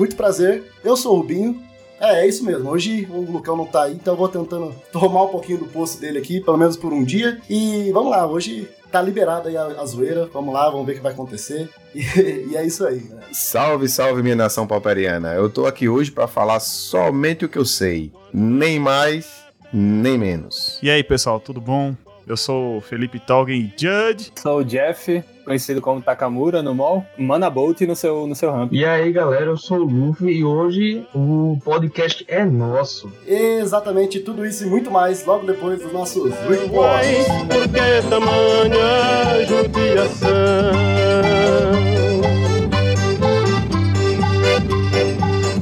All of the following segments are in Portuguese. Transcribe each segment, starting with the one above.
Muito prazer, eu sou o Rubinho. É, é isso mesmo. Hoje o Lucão não tá aí, então eu vou tentando tomar um pouquinho do posto dele aqui, pelo menos por um dia. E vamos lá, hoje tá liberada aí a, a zoeira. Vamos lá, vamos ver o que vai acontecer. E, e é isso aí. Né? Salve, salve, minha nação pauperiana. Eu tô aqui hoje para falar somente o que eu sei. Nem mais, nem menos. E aí, pessoal, tudo bom? Eu sou o Felipe Tolgen Judge. Sou o Jeff, conhecido como Takamura no mall. Mana Bolt no seu, no seu ramp. E aí, galera, eu sou o Luffy e hoje o podcast é nosso. Exatamente, tudo isso e muito mais logo depois dos nossos reports. Por que tamanha judiação?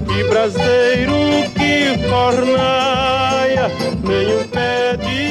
Que braseiro que fornaia, nem um pé de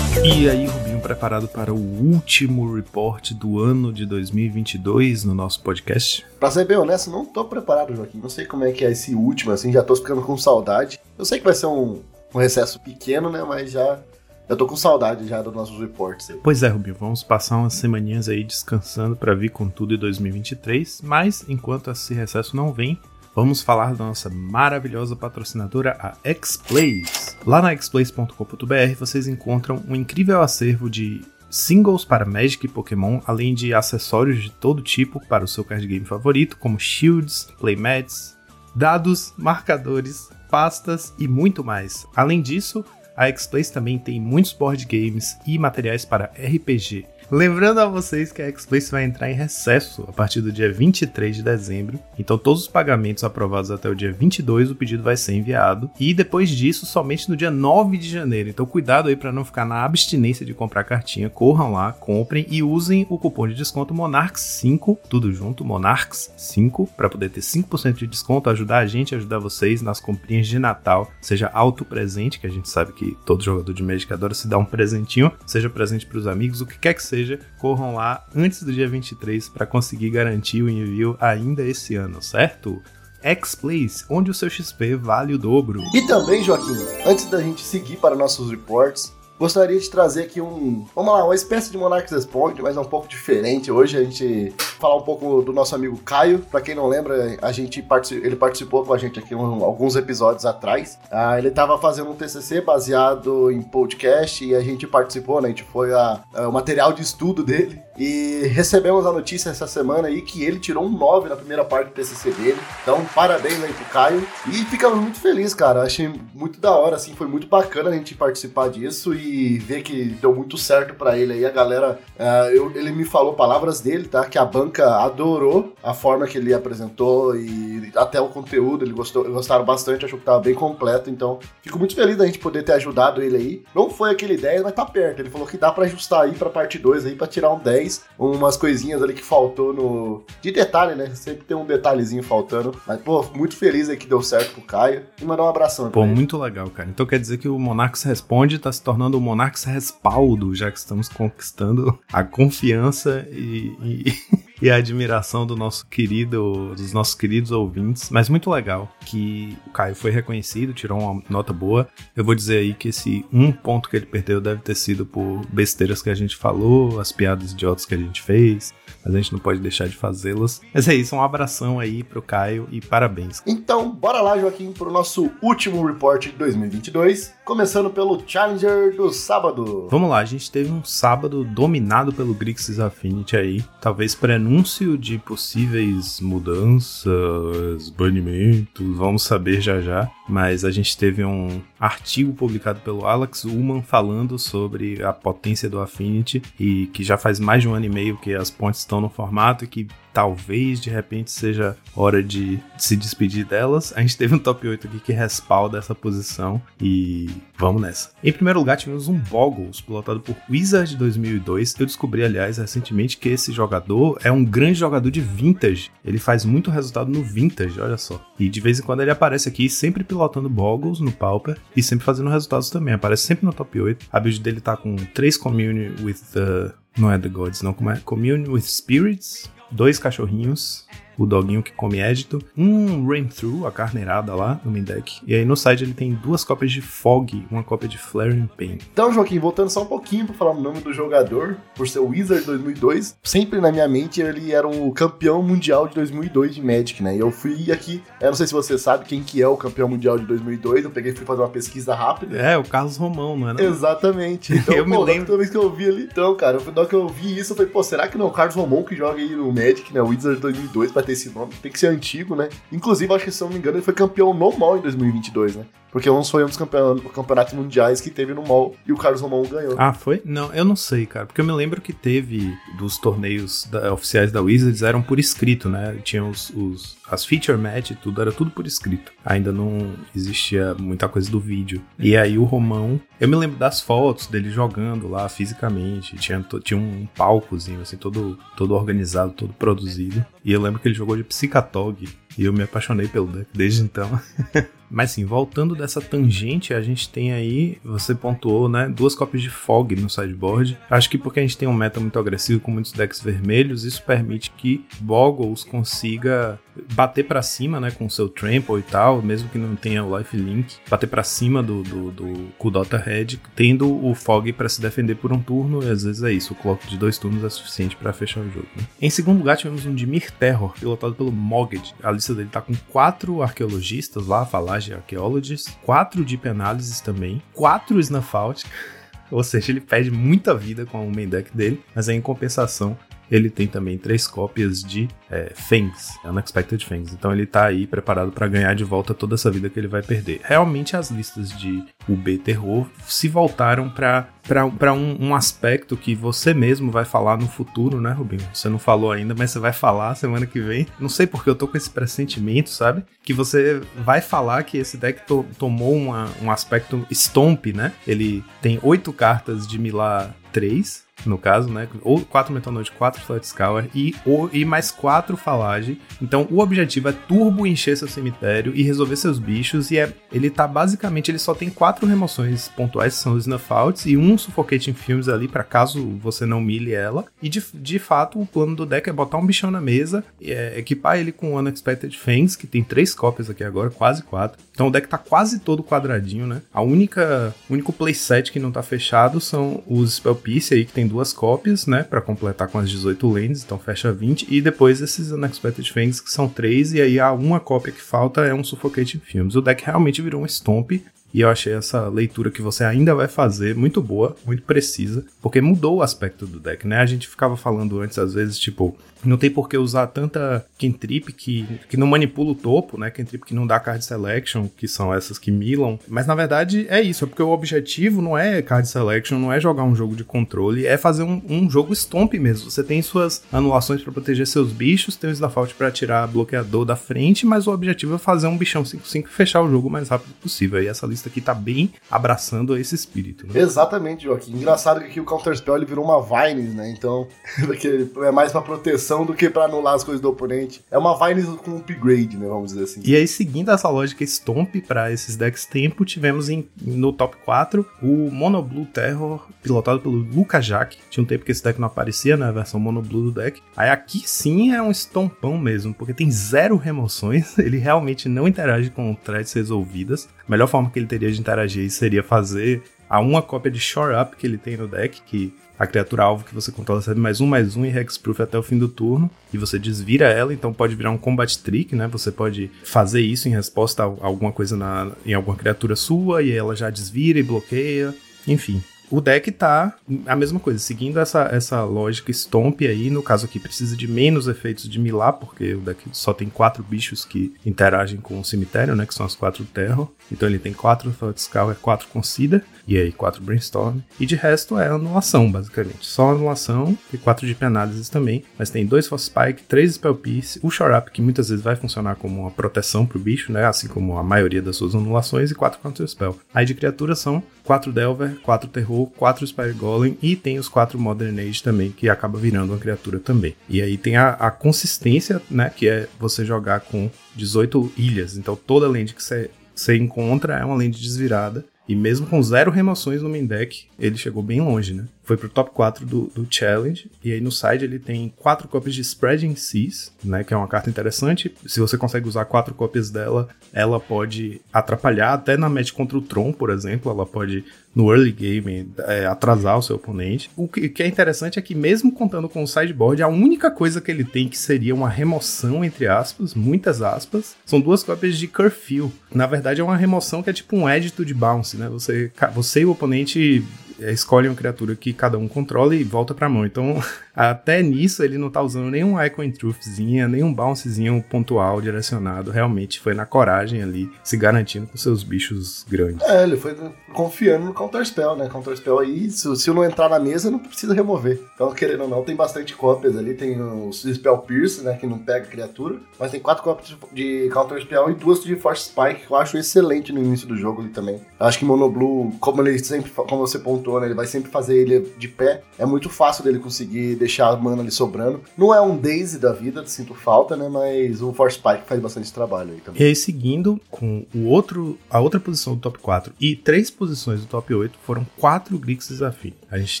E aí, Rubinho, preparado para o último report do ano de 2022 no nosso podcast? Pra ser bem honesto, não tô preparado, Joaquim. Não sei como é que é esse último, assim, já tô ficando com saudade. Eu sei que vai ser um, um recesso pequeno, né? Mas já. Eu tô com saudade já dos nossos reports aí. Pois é, Rubinho, vamos passar umas semaninhas aí descansando para vir com tudo em 2023, mas enquanto esse recesso não vem, vamos falar da nossa maravilhosa patrocinadora, a Xplays. Lá na xplays.com.br vocês encontram um incrível acervo de singles para Magic e Pokémon, além de acessórios de todo tipo para o seu card game favorito, como shields, playmats, dados, marcadores, pastas e muito mais. Além disso, a X-Plays também tem muitos board games e materiais para RPG. Lembrando a vocês que a X-Plays vai entrar em recesso a partir do dia 23 de dezembro, então todos os pagamentos aprovados até o dia 22 o pedido vai ser enviado. E depois disso somente no dia 9 de janeiro. Então cuidado aí para não ficar na abstinência de comprar cartinha, corram lá, comprem e usem o cupom de desconto Monarchs5, tudo junto, Monarchs5, para poder ter 5% de desconto, ajudar a gente, ajudar vocês nas comprinhas de Natal, seja auto presente, que a gente sabe que todo jogador de Magic adora se dar um presentinho, seja presente para os amigos, o que quer que seja, corram lá antes do dia 23 para conseguir garantir o envio ainda esse ano, certo? X-Plays, onde o seu XP vale o dobro. E também, Joaquim, antes da gente seguir para nossos reports, gostaria de trazer aqui um. Vamos lá, uma espécie de Monarchs Responde, mas é um pouco diferente. Hoje a gente falar um pouco do nosso amigo Caio. Para quem não lembra, a gente ele participou com a gente aqui um- alguns episódios atrás. Ah, ele estava fazendo um TCC baseado em podcast e a gente participou, né? A gente foi a, a- o material de estudo dele. E recebemos a notícia essa semana aí que ele tirou um 9 na primeira parte do TCC dele. Então, parabéns aí pro Caio. E ficamos muito felizes, cara. Achei muito da hora, assim. Foi muito bacana a gente participar disso e ver que deu muito certo pra ele aí. A galera, ah, eu- ele me falou palavras dele, tá? Que a banca adorou a forma que ele apresentou e até o conteúdo. Ele gostou, gostaram bastante, achou que tava bem completo. Então, fico muito feliz da gente poder ter ajudado ele aí. Não foi aquele 10, mas tá perto. Ele falou que dá pra ajustar aí pra parte 2 aí, pra tirar um 10. Umas coisinhas ali que faltou no. De detalhe, né? Sempre tem um detalhezinho faltando. Mas, pô, muito feliz aí que deu certo pro Caio. E mandar um abração Pô, muito legal, cara. Então quer dizer que o Monarchs Responde tá se tornando o Monarchs Respaldo, já que estamos conquistando a confiança e, e, e a admiração do nosso querido, dos nossos queridos ouvintes. Mas muito legal que o Caio foi reconhecido, tirou uma nota boa. Eu vou dizer aí que esse um ponto que ele perdeu deve ter sido por besteiras que a gente falou, as piadas idiotas que a gente fez. Mas a gente não pode deixar de fazê-las. Mas é isso, um abração aí pro Caio e parabéns. Então, bora lá, Joaquim, pro nosso último report de 2022. Começando pelo Challenger do sábado. Vamos lá, a gente teve um sábado dominado pelo Grixis Affinity aí. Talvez prenúncio de possíveis mudanças, banimentos, vamos saber já já. Mas a gente teve um artigo publicado pelo Alex Ullman falando sobre a potência do Affinity e que já faz mais de um ano e meio que as pontes estão no formato e que talvez de repente seja hora de se despedir delas. A gente teve um top 8 aqui que respalda essa posição e vamos nessa. Em primeiro lugar, tivemos um Boggles pilotado por Wizard 2002. Eu descobri, aliás, recentemente que esse jogador é um grande jogador de Vintage. Ele faz muito resultado no Vintage, olha só. E de vez em quando ele aparece aqui, sempre pilotando Boggles no Pauper e sempre fazendo resultados também. Aparece sempre no top 8. A build dele tá com 3 Commune with the... Não é The Gods, não. Como é? Commune with Spirits, dois cachorrinhos o doguinho que come édito, um Rain Through, a carneirada lá no main deck. E aí no side ele tem duas cópias de Fog, uma cópia de Flaring Pain. Então, Joaquim, voltando só um pouquinho pra falar o nome do jogador, por ser o Wizard 2002, sempre na minha mente ele era o campeão mundial de 2002 de Magic, né? E eu fui aqui, eu não sei se você sabe quem que é o campeão mundial de 2002, eu peguei e fui fazer uma pesquisa rápida. É, o Carlos Romão, não é? não? Exatamente. Então, Eu me pô, lembro. Toda vez que eu vi ali, então, cara, na hora que eu vi isso, eu falei, pô, será que não é o Carlos Romão que joga aí no Magic, né? O Wizard 2002 pra ter esse nome? Tem que ser antigo, né? Inclusive, acho que se eu não me engano, ele foi campeão no MOL em 2022, né? Porque um foi um dos campeon- campeonatos mundiais que teve no MOL e o Carlos Romão ganhou. Ah, foi? Não, eu não sei, cara. Porque eu me lembro que teve dos torneios da- oficiais da Wizards eram por escrito, né? Tinha os, os- as feature match e tudo, era tudo por escrito. Ainda não existia muita coisa do vídeo. E aí o Romão, eu me lembro das fotos dele jogando lá fisicamente. Tinha, tinha um palcozinho, assim, todo, todo organizado, todo produzido. E eu lembro que ele jogou de Psicatog. E eu me apaixonei pelo deck desde então. Mas sim, voltando dessa tangente, a gente tem aí, você pontuou, né, duas cópias de Fog no sideboard. Acho que porque a gente tem um meta muito agressivo com muitos decks vermelhos, isso permite que Boggles consiga bater pra cima, né, com seu Trample e tal, mesmo que não tenha o Lifelink, bater pra cima do, do, do Kudota Red, tendo o Fog pra se defender por um turno, e às vezes é isso, o clock de dois turnos é suficiente pra fechar o jogo. né? Em segundo lugar, tivemos um Dimir Terror, pilotado pelo Mogged. A lista dele tá com quatro arqueologistas lá, Falage Archaeologists, quatro Deep Analysis também, quatro Snuff Out, ou seja, ele perde muita vida com o main deck dele, mas em compensação ele tem também três cópias de é, Fangs, Unexpected Fangs. Então ele tá aí preparado para ganhar de volta toda essa vida que ele vai perder. Realmente as listas de UB Terror se voltaram para um, um aspecto que você mesmo vai falar no futuro, né, Rubinho? Você não falou ainda, mas você vai falar semana que vem. Não sei porque eu tô com esse pressentimento, sabe? Que você vai falar que esse deck to- tomou uma- um aspecto Stomp, né? Ele tem oito cartas de Milar 3, no caso, né? Ou 4 Metal Note, 4 Flat Scour e, o- e mais 4 Falage. Então o objetivo é turbo encher seu cemitério e resolver seus bichos. E é, ele tá basicamente, ele só tem quatro remoções pontuais, que são os Snuff Outs, e um Suffocating Films ali, para caso você não milhe ela. E de, de fato, o plano do deck é botar um bichão na mesa, é, equipar ele com Unexpected Fangs, que tem três cópias aqui agora, quase quatro. Então o deck tá quase todo quadradinho, né? A única, único playset que não tá fechado são os Spell Piece aí, que tem duas cópias, né? Pra completar com as 18 lands, então fecha 20. E depois esses Unexpected Fangs, que são três, e aí a uma cópia que falta é um Suffocating Films. O deck realmente virou um Stomp. E eu achei essa leitura que você ainda vai fazer muito boa, muito precisa, porque mudou o aspecto do deck, né? A gente ficava falando antes, às vezes, tipo, não tem por que usar tanta Kentrip que, que não manipula o topo, né? Kentrip que não dá card selection, que são essas que milam. Mas na verdade é isso, é porque o objetivo não é card selection, não é jogar um jogo de controle, é fazer um, um jogo stomp mesmo. Você tem suas anulações pra proteger seus bichos, tem o Snafault pra tirar bloqueador da frente, mas o objetivo é fazer um bichão 5-5 e fechar o jogo o mais rápido possível. E essa lista aqui tá bem abraçando esse espírito, né? Exatamente, Joaquim. Engraçado que aqui o Counterspell ele virou uma Vines, né? Então, é mais pra proteção do que pra anular as coisas do oponente. É uma Vines com upgrade, né? Vamos dizer assim. E aí, seguindo essa lógica Stomp para esses decks tempo, tivemos em- no top 4 o Mono Blue Terror, pilotado pelo Luca Jack. Tinha um tempo que esse deck não aparecia, né? Versão Mono Blue do deck. Aí aqui sim é um estompão mesmo, porque tem zero remoções. Ele realmente não interage com threads resolvidas. A melhor forma que ele teria de interagir seria fazer a uma cópia de Shore Up que ele tem no deck, que a criatura alvo que você controla recebe mais um, mais um e hexproof até o fim do turno. E você desvira ela, então pode virar um combat trick, né? Você pode fazer isso em resposta a alguma coisa na, em alguma criatura sua, e ela já desvira e bloqueia. Enfim. O deck tá a mesma coisa, seguindo essa, essa lógica Stomp aí. No caso aqui, precisa de menos efeitos de Milar, porque o deck só tem quatro bichos que interagem com o cemitério, né? Que são as quatro Terror. Então ele tem quatro Thought Scour, quatro Consider, e aí quatro Brainstorm. E de resto é anulação, basicamente. Só anulação, e quatro de análises também. Mas tem dois Force Spike, três Spell Piece, o Shore Up, que muitas vezes vai funcionar como uma proteção pro bicho, né? Assim como a maioria das suas anulações, e quatro Counter Spell. Aí de criaturas são quatro Delver, quatro Terror, quatro Spire Golem e tem os quatro Modern Age também, que acaba virando uma criatura também. E aí tem a, a consistência, né? Que é você jogar com 18 ilhas. Então toda land que você você encontra é uma land desvirada. E mesmo com zero remoções no main deck, ele chegou bem longe, né? Foi pro top 4 do, do Challenge. E aí no side ele tem quatro cópias de Spreading Seas, né? Que é uma carta interessante. Se você consegue usar quatro cópias dela, ela pode atrapalhar, até na match contra o Tron, por exemplo, ela pode no early game é, atrasar o seu oponente. O que, que é interessante é que, mesmo contando com o sideboard, a única coisa que ele tem que seria uma remoção, entre aspas, muitas aspas, são duas cópias de Curfew. Na verdade, é uma remoção que é tipo um edito de bounce, né? Você, você e o oponente escolhe uma criatura que cada um controla e volta pra mão. Então, até nisso, ele não tá usando nenhum Icon in Truthzinha, nenhum bouncezinho pontual direcionado. Realmente foi na coragem ali, se garantindo com seus bichos grandes. É, ele foi confiando no Counter Spell, né? Counter Spell aí, se, se não entrar na mesa, não precisa remover. Então, querendo ou não, tem bastante cópias ali. Tem o Spell Pierce, né? Que não pega criatura. Mas tem quatro cópias de Counter Spell e duas de Force Spike, que eu acho excelente no início do jogo ali também. Eu acho que Monoblue, como ele sempre, como você pontuou, né? Ele vai sempre fazer ele de pé. É muito fácil dele conseguir deixar a mana ali sobrando. Não é um Daisy da vida, sinto falta, né? Mas o Force Spike faz bastante trabalho aí também. E aí, seguindo com o outro, a outra posição do top 4 e três posições do top 8, foram quatro Grixis afim. A gente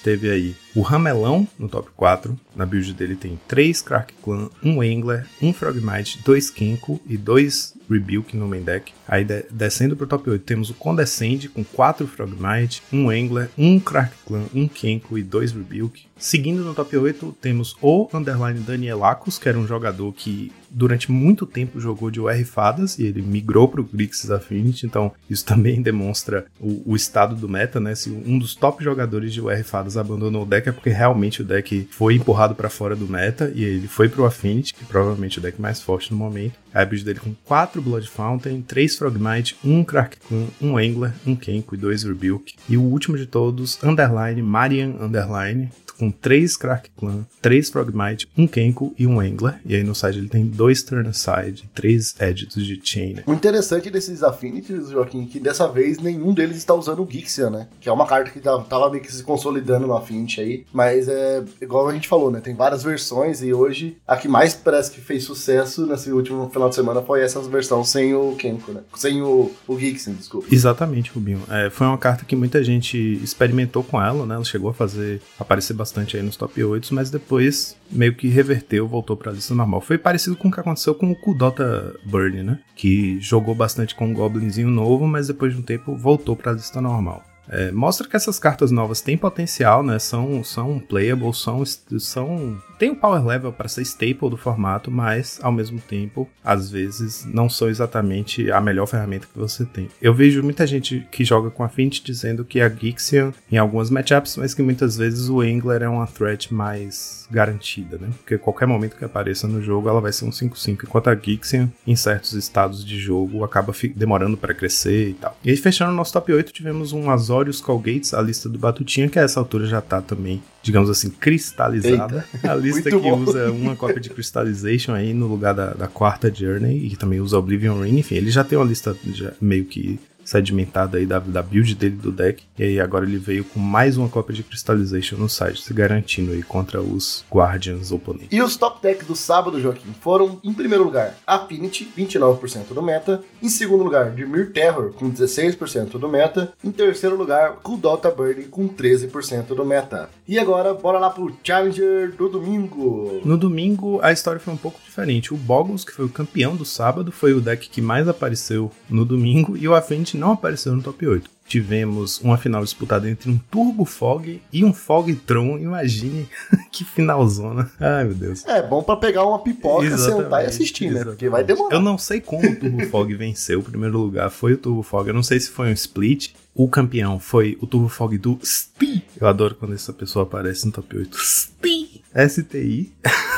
teve aí o Ramelão no top 4. Na build dele tem 3 Crack Clan, 1 Angler, 1 Frogmite, 2 Kenko e 2 Rebuke no main deck. Aí de descendo pro top 8 temos o Condescend com 4 Frogmite, 1 Angler, 1 Crack Clan, 1 Kenko e 2 Rebuke. Seguindo no top 8 temos o Underline Danielakos, que era um jogador que durante muito tempo jogou de UR Fadas e ele migrou para o Grixis Affinity, então isso também demonstra o, o, estado do meta, né? Se um dos top jogadores de UR Fadas abandonou o deck é porque realmente o deck foi empurrado para fora do meta e ele foi pro Affinity, que provavelmente é o deck mais forte no momento. A build dele com 4 Blood Fountain, 3 Frogmite, 1 Crack Clan, 1 Angler, 1 Kenko e 2 Rebuke. E o último de todos, Underline, Marian Underline, com 3 Crack Clan, 3 Frogmite, 1 Kenko e 1 Angler. E aí no site ele tem 2 Turnside, 3 Edits de Chain. O interessante desses Affinities, Joaquim, que dessa vez nenhum deles está usando o Gixia, né? Que é uma carta que tava meio que se consolidando no Affinity aí. Mas é igual a gente falou, né? Tem várias versões e hoje a que mais parece que fez sucesso nesse último final de semana foi essa versão sem o Kenko, né? Sem o, o Gixia, desculpa. Exatamente, Rubinho. É, foi uma carta que muita gente experimentou com ela, né? Ela chegou a fazer aparecer bastante bastante aí nos top 8, mas depois meio que reverteu, voltou pra lista normal. Foi parecido com o que aconteceu com o Kudota Burn, né? Que jogou bastante com um Goblinzinho novo, mas depois de um tempo voltou pra lista normal. É, mostra que essas cartas novas têm potencial, né? São, são playable, são, são tem um power level para ser staple do formato, mas ao mesmo tempo, às vezes não são exatamente a melhor ferramenta que você tem. Eu vejo muita gente que joga com a Fint dizendo que a Gixian em algumas matchups, mas que muitas vezes o Angler é uma threat mais garantida, né? Porque qualquer momento que apareça no jogo, ela vai ser um 5-5, enquanto a Gixian em certos estados de jogo acaba demorando para crescer e tal. E aí fechando o nosso top 8, tivemos um Azorius Colgates, a lista do Batutinha, que a essa altura já tá também digamos assim, cristalizada. Eita. A lista Muito que bom. usa uma cópia de Crystallization aí no lugar da, da quarta Journey e que também usa Oblivion Ring. Enfim, ele já tem uma lista já meio que sedimentada aí da, da build dele do deck. E aí agora ele veio com mais uma cópia de Crystallization no site, se garantindo aí contra os Guardians oponentes. E os top decks do sábado, Joaquim, foram, em primeiro lugar, Affinity, 29% do meta. Em segundo lugar, Dimir Terror, com 16% do meta. Em terceiro lugar, Kudota Birdie, com 13% do meta. E agora, bora lá pro Challenger do domingo. No domingo, a história foi um pouco diferente. O Boggles, que foi o campeão do sábado, foi o deck que mais apareceu no domingo, e o Affinity não apareceu no top 8. Tivemos uma final disputada entre um Turbo Fog e um Fog Tron. Imagine que finalzona. Ai, meu Deus. É bom para pegar uma pipoca, exatamente, sentar e assistir, exatamente. né? Porque vai demorar. Eu não sei como o Turbo Fog venceu. O primeiro lugar foi o Turbo Fog. Eu não sei se foi um split. O campeão foi o Turbo Fog do SPI. Eu adoro quando essa pessoa aparece no top 8. SPI. STI.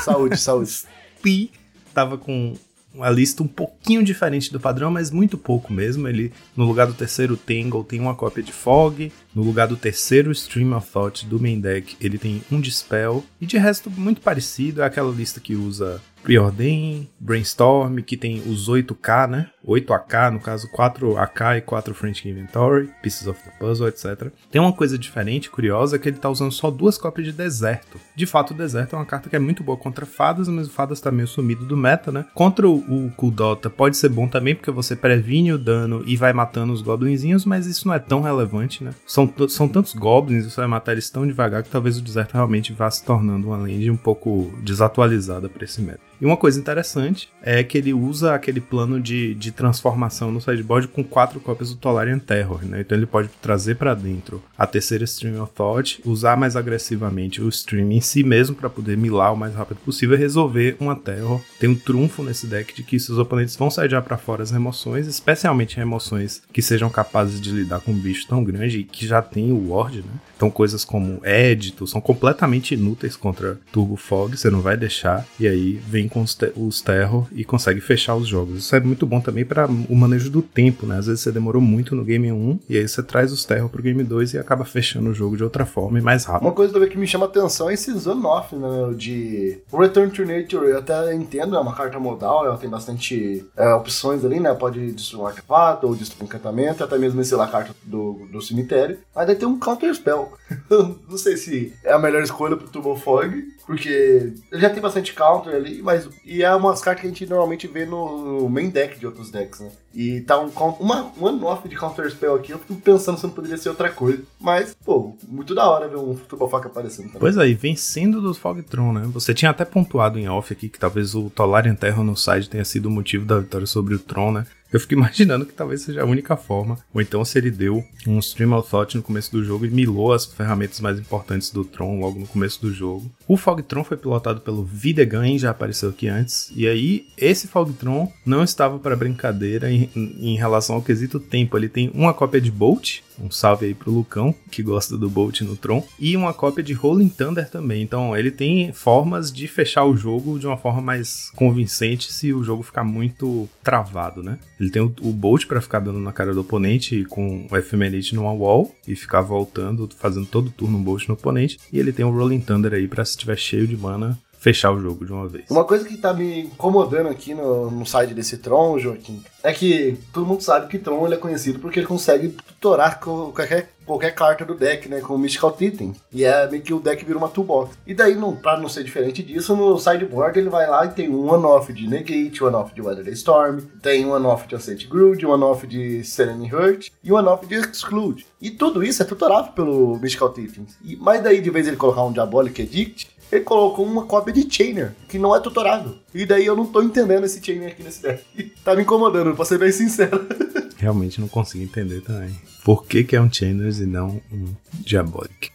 Saúde, saúde. SPI. Tava com uma lista um pouquinho diferente do padrão, mas muito pouco mesmo. Ele, no lugar do terceiro Tangle, tem uma cópia de Fog. No lugar do terceiro Stream of Thought do main deck, ele tem um Dispel. E de resto, muito parecido. É aquela lista que usa Preordain, Brainstorm, que tem os 8K, né? 8AK, no caso 4AK e 4 French Inventory, Pieces of the Puzzle, etc. Tem uma coisa diferente, curiosa, que ele tá usando só duas cópias de Deserto. De fato, o Deserto é uma carta que é muito boa contra fadas, mas o fadas tá meio sumido do meta, né? Contra o, Kuldota pode ser bom também, porque você previne o dano e vai matando os goblinzinhos, mas isso não é tão relevante, né? São, são tantos goblins, você vai matar eles tão devagar que talvez o Deserto realmente vá se tornando uma land um pouco desatualizada para esse meta. E uma coisa interessante é que ele usa aquele plano de, de transformação no sideboard com quatro cópias do Tolarian Terror, né? Então ele pode trazer para dentro a terceira Stream of Thought, usar mais agressivamente o Stream em si mesmo para poder milar o mais rápido possível e resolver uma Terror. Tem um trunfo nesse deck de que seus oponentes vão sair para fora as remoções, especialmente remoções que sejam capazes de lidar com um bicho tão grande e que já tem o Ward, né? Então coisas como Edito são completamente inúteis contra Turbo Fog, você não vai deixar, e aí vem com os, te os Terror e consegue fechar os jogos. Isso é muito bom também para o manejo do tempo, né? Às vezes você demorou muito no game 1 e aí você traz os Terror pro game 2 e acaba fechando o jogo de outra forma e mais rápido. Uma coisa também que me chama atenção é esse Zonoff, né? De Return to Nature. Eu até entendo, é uma carta modal, ela tem bastante é, opções ali, né? Pode destruir um artefato ou destruir um encantamento, até mesmo esse lá carta do, do cemitério. Mas daí tem um Counter Spell. não sei se é a melhor escolha pro Turbo Fog, porque ele já tem bastante counter ali, mas e é umas cartas que a gente normalmente vê no main deck de outros decks, né? E tá um uma one off de counter spell aqui, eu fico pensando se não poderia ser outra coisa. Mas, pô, muito da hora ver um Turbo Fog aparecendo também. Pois aí, vencendo do Fogtron, né? Você tinha até pontuado em off aqui que talvez o Tolarian Terror no side tenha sido o motivo da vitória sobre o Tron, né? Eu fico imaginando que talvez seja a única forma. Ou então se ele deu um Stream of Thought no começo do jogo e milou as ferramentas mais importantes do Tron logo no começo do jogo. O Fogtron foi pilotado pelo Videgain, já apareceu aqui antes. E aí, esse Fogtron não estava para brincadeira em, em relação ao quesito tempo. Ele tem uma cópia de Bolt, um salve aí pro Lucão, que gosta do Bolt no Tron. E uma cópia de Rolling Thunder também. Então ele tem formas de fechar o jogo de uma forma mais convincente se o jogo ficar muito travado, né? Ele tem o, o Bolt para ficar dando na cara do oponente com o Ephemerate numa wall e ficar voltando, fazendo todo turno um Bolt no oponente. E ele tem o Rolling Thunder aí para se tiver cheio de mana fechar o jogo de uma vez. Uma coisa que tá me incomodando aqui no, no site desse Tron, Joaquim, é que todo mundo sabe que Tron ele é conhecido porque ele consegue tutorar qualquer, qualquer carta do deck, né, com o Mystical Titan. E é meio que o deck vira uma toolbox. E daí, não, pra não ser diferente disso, no sideboard ele vai lá e tem um one-off de Negate, um one-off de Weather the Storm, tem um one-off de Ascent Grood, um one-off de Serene Hurt e um one-off de Exclude. E tudo isso é tutorável pelo Mystical Titan. E, mas daí, de vez ele colocar um Diabolic Edict, ele colocou uma cópia de Chainer, que não é tutorável. E daí eu não tô entendendo esse Chainer aqui nesse deck. Tá me incomodando, pra ser bem sincero. Realmente não consigo entender também. Por que, que é um Chainer e não um Diabolic?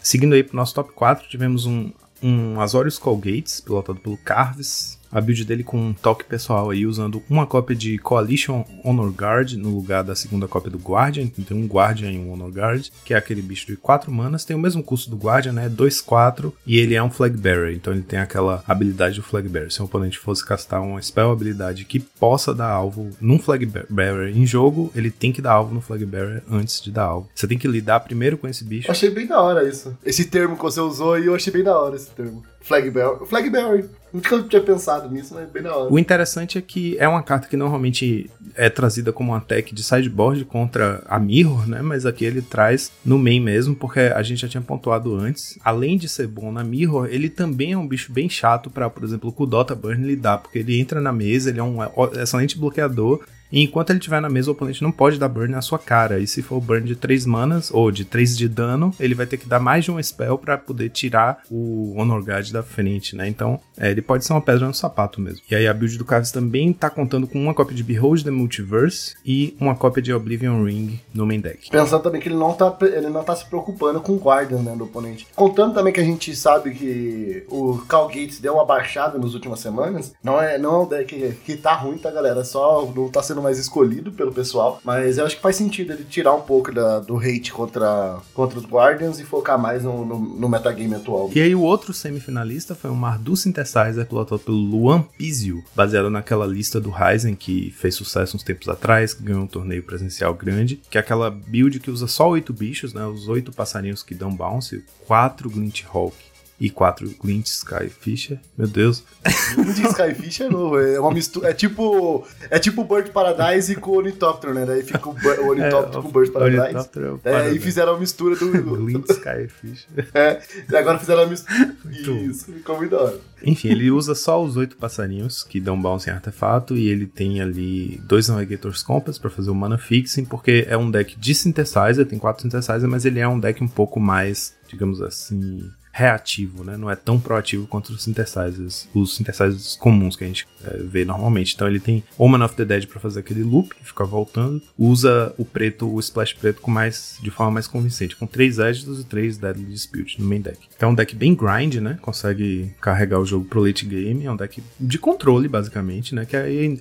Seguindo aí pro nosso top 4, tivemos um, um Azorius Colgates, pilotado pelo Carves, a build dele com um toque pessoal aí, usando uma cópia de Coalition Honor Guard no lugar da segunda cópia do Guardian. Então tem um Guardian e um Honor Guard, que é aquele bicho de 4 manas. Tem o mesmo custo do Guardian, né? 2, 4. E ele é um Flag Bearer, então ele tem aquela habilidade do Flag Bearer. Se o oponente fosse castar uma spell habilidade que possa dar alvo num Flag Bearer em jogo, ele tem que dar alvo no Flag Bearer antes de dar alvo. Você tem que lidar primeiro com esse bicho. Achei bem da hora isso. Esse termo que você usou e eu achei bem da hora esse termo. Flag Bearer. Flag Bearer. Nunca tinha pensado nisso, mas bem da hora. O interessante é que é uma carta que normalmente é trazida como um tech de sideboard contra a Mirror, né? Mas aqui ele traz no main mesmo, porque a gente já tinha pontuado antes. Além de ser bom na Mirror, ele também é um bicho bem chato para, por exemplo, o Dota Burn lidar, porque ele entra na mesa, ele é um excelente bloqueador e enquanto ele estiver na mesa, o oponente não pode dar burn na sua cara. E se for burn de 3 manas, ou de 3 de dano, ele vai ter que dar mais de um spell para poder tirar o Honor Guard da frente, né? Então, é, ele pode ser uma pedra no sapato mesmo. E aí a build do Carves também tá contando com uma cópia de Behold the Multiverse e uma cópia de Oblivion Ring no main deck. Pensando também que ele não tá, ele não tá se preocupando com o Guardian, né, do oponente. Contando também que a gente sabe que o Cal Gates deu uma baixada nas últimas semanas, não é, não é um deck que, tá ruim, tá, galera? Só não tá sendo mais escolhido pelo pessoal. Mas eu acho que faz sentido ele tirar um pouco da, do hate contra, contra os Guardians e focar mais no, no, no metagame atual. E aí o outro semifinalista foi o Mardu Synthesizer, pilotado pelo Luan Pizio, baseado naquela lista do Ryzen que fez sucesso uns tempos atrás, que ganhou um torneio presencial grande, que é aquela build que usa só oito bichos, né? Os oito passarinhos que dão bounce, quatro Glint Hawk e 4 Glint Skyfisher. Meu Deus. Glint Skyfish é novo, é uma mistura. É tipo. É tipo o Bird Paradise com o Ornithopter, né? Daí fica o, o Ornithopter É, com o Bird Paradise. Ornithopter é É, e Paradise. fizeram a mistura do. Glint Skyfisher. É, e agora fizeram a mistura. Isso, ficou muito da hora. Enfim, ele usa só os oito passarinhos que dão bounce em artefato e ele tem ali dois Navigators Compass pra fazer o mana fixing, porque é um deck de synthesizer, tem quatro synthesizer, mas ele é um deck um pouco mais, digamos assim, reativo, né? Não é tão proativo quanto os synthesizers, os synthesizers comuns que a gente é, vê normalmente. Então ele tem Omen of the Dead pra fazer aquele loop que fica voltando, usa o preto, o splash preto com mais de forma mais convincente, com três Agitos e três Deadly Dispute no main deck. Então é um deck bem grind, né? Consegue carregar o jogo pro late game, é um deck de controle basicamente, né? Que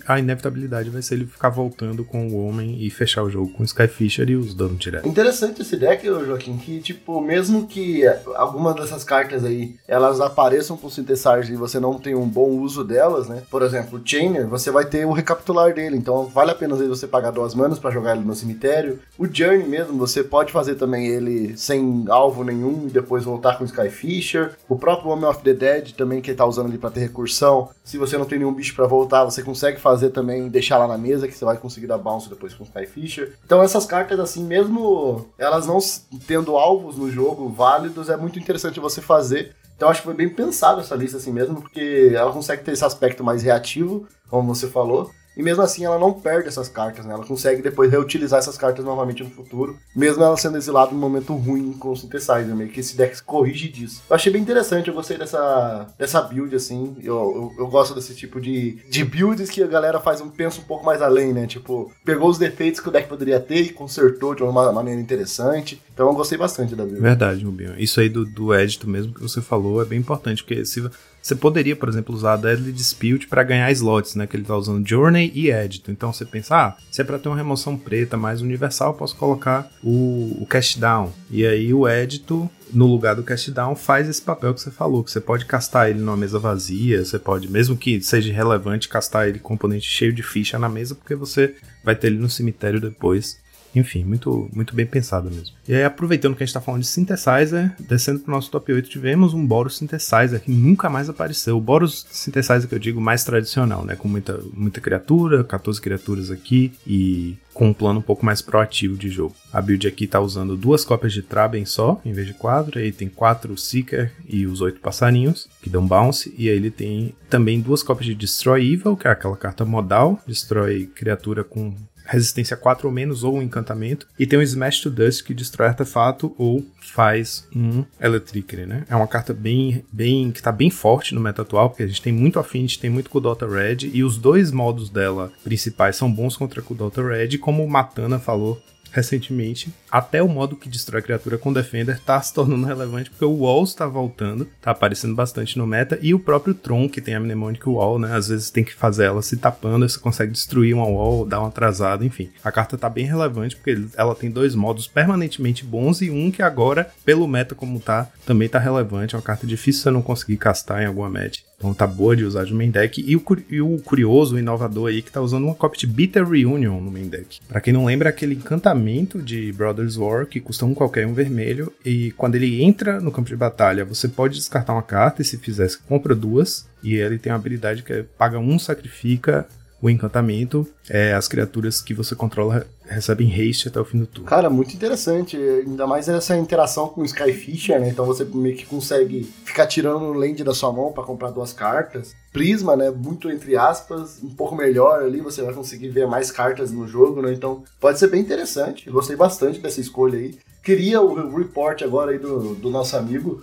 a inevitabilidade vai ser ele ficar voltando com o Omen e fechar o jogo com o Skyfisher e os danos direto. Interessante esse deck, Joaquim, que, tipo, mesmo que alguma dessas cartas aí, elas apareçam pro Synthesizer e você não tem um bom uso delas, né? Por exemplo, o Chainer, você vai ter o recapitular dele, então vale a pena você pagar duas manas pra jogar ele no cemitério. O Journey mesmo, você pode fazer também ele sem alvo nenhum e depois voltar com o Skyfisher. O próprio Homem of the Dead também, que ele tá usando ali pra ter recursão. Se você não tem nenhum bicho pra voltar, você consegue fazer também, deixar lá na mesa, que você vai conseguir dar bounce depois com o Skyfisher. Então essas cartas, assim, mesmo elas não tendo alvos no jogo válidos, é muito interessante você fazer. Então acho que foi bem pensado essa lista assim mesmo, porque ela consegue ter esse aspecto mais reativo, como você falou. E mesmo assim ela não perde essas cartas, né? Ela consegue depois reutilizar essas cartas novamente no futuro, mesmo ela sendo exilada num momento ruim com o Synthesizer, meio que esse deck corrige disso. Eu achei bem interessante, eu gostei dessa, dessa build, assim. Eu, eu, eu gosto desse tipo de, de builds que a galera faz um, pensa um pouco mais além, né? Tipo, pegou os defeitos que o deck poderia ter e consertou de uma maneira interessante. Então eu gostei bastante da build. Verdade, Rubinho. Isso aí do, do Edito mesmo que você falou é bem importante, porque se você poderia, por exemplo, usar a Deadly Dispute para ganhar slots, né? Que ele tá usando Journey e Edito. Então você pensa, ah, se é pra ter uma remoção preta mais universal, posso colocar o, o Cast Down. E aí o Edito, no lugar do Cast Down, faz esse papel que você falou, que você pode castar ele numa mesa vazia, você pode, mesmo que seja relevante, castar ele componente cheio de ficha na mesa, porque você vai ter ele no cemitério depois. Enfim, muito, muito bem pensado mesmo. E aí, aproveitando que a gente tá falando de Synthesizer, descendo pro nosso top 8, tivemos um Boros Synthesizer que nunca mais apareceu. O Boros Synthesizer que eu digo mais tradicional, né? Com muita, muita criatura, 14 criaturas aqui e com um plano um pouco mais proativo de jogo. A build aqui tá usando duas cópias de Traben só, em vez de quatro. Aí tem quatro Seeker e os oito passarinhos, que dão bounce. E aí ele tem também duas cópias de Destroy Evil, que é aquela carta modal, destrói criatura com resistência 4 ou menos, ou um encantamento. E tem o Smash to Dust, que destrói artefato ou faz um Electricity, né? É uma carta bem, bem que tá bem forte no meta atual, porque a gente tem muito Affinity, tem muito Kudota Red, e os dois modos dela principais são bons contra Kudota Red, como o Matana falou recentemente, até o modo que destrói criatura com Defender tá se tornando relevante, porque o Wall está voltando, tá aparecendo bastante no meta, e o próprio Tron, que tem a Mnemonic Wall, né? Às vezes tem que fazer ela se tapando, você consegue destruir uma wall, dar uma atrasada, enfim. A carta tá bem relevante, porque ela tem dois modos permanentemente bons e um que agora, pelo meta como tá, também tá relevante. É uma carta difícil você não conseguir castar em alguma match. Então tá boa de usar de main deck. E o, e o curioso, o inovador aí, que tá usando uma cópia de Bitter Reunion no main deck. Pra quem não lembra, aquele encantamento de Brothers War que custa um qualquer um vermelho. E quando ele entra no campo de batalha, você pode descartar uma carta. E se fizer, compra duas. E ele tem uma habilidade que é paga um, sacrifica o encantamento. É, as criaturas que você controla recebem haste até o fim do turno. Cara, muito interessante. Ainda mais essa interação com o Skyfisher, né? Então você meio que consegue ficar tirando o land da sua mão pra comprar duas cartas. Prisma, né? Muito entre aspas, um pouco melhor ali. Você vai conseguir ver mais cartas no jogo, né? Então pode ser bem interessante. Gostei bastante dessa escolha aí. Queria o report agora aí do, do nosso amigo?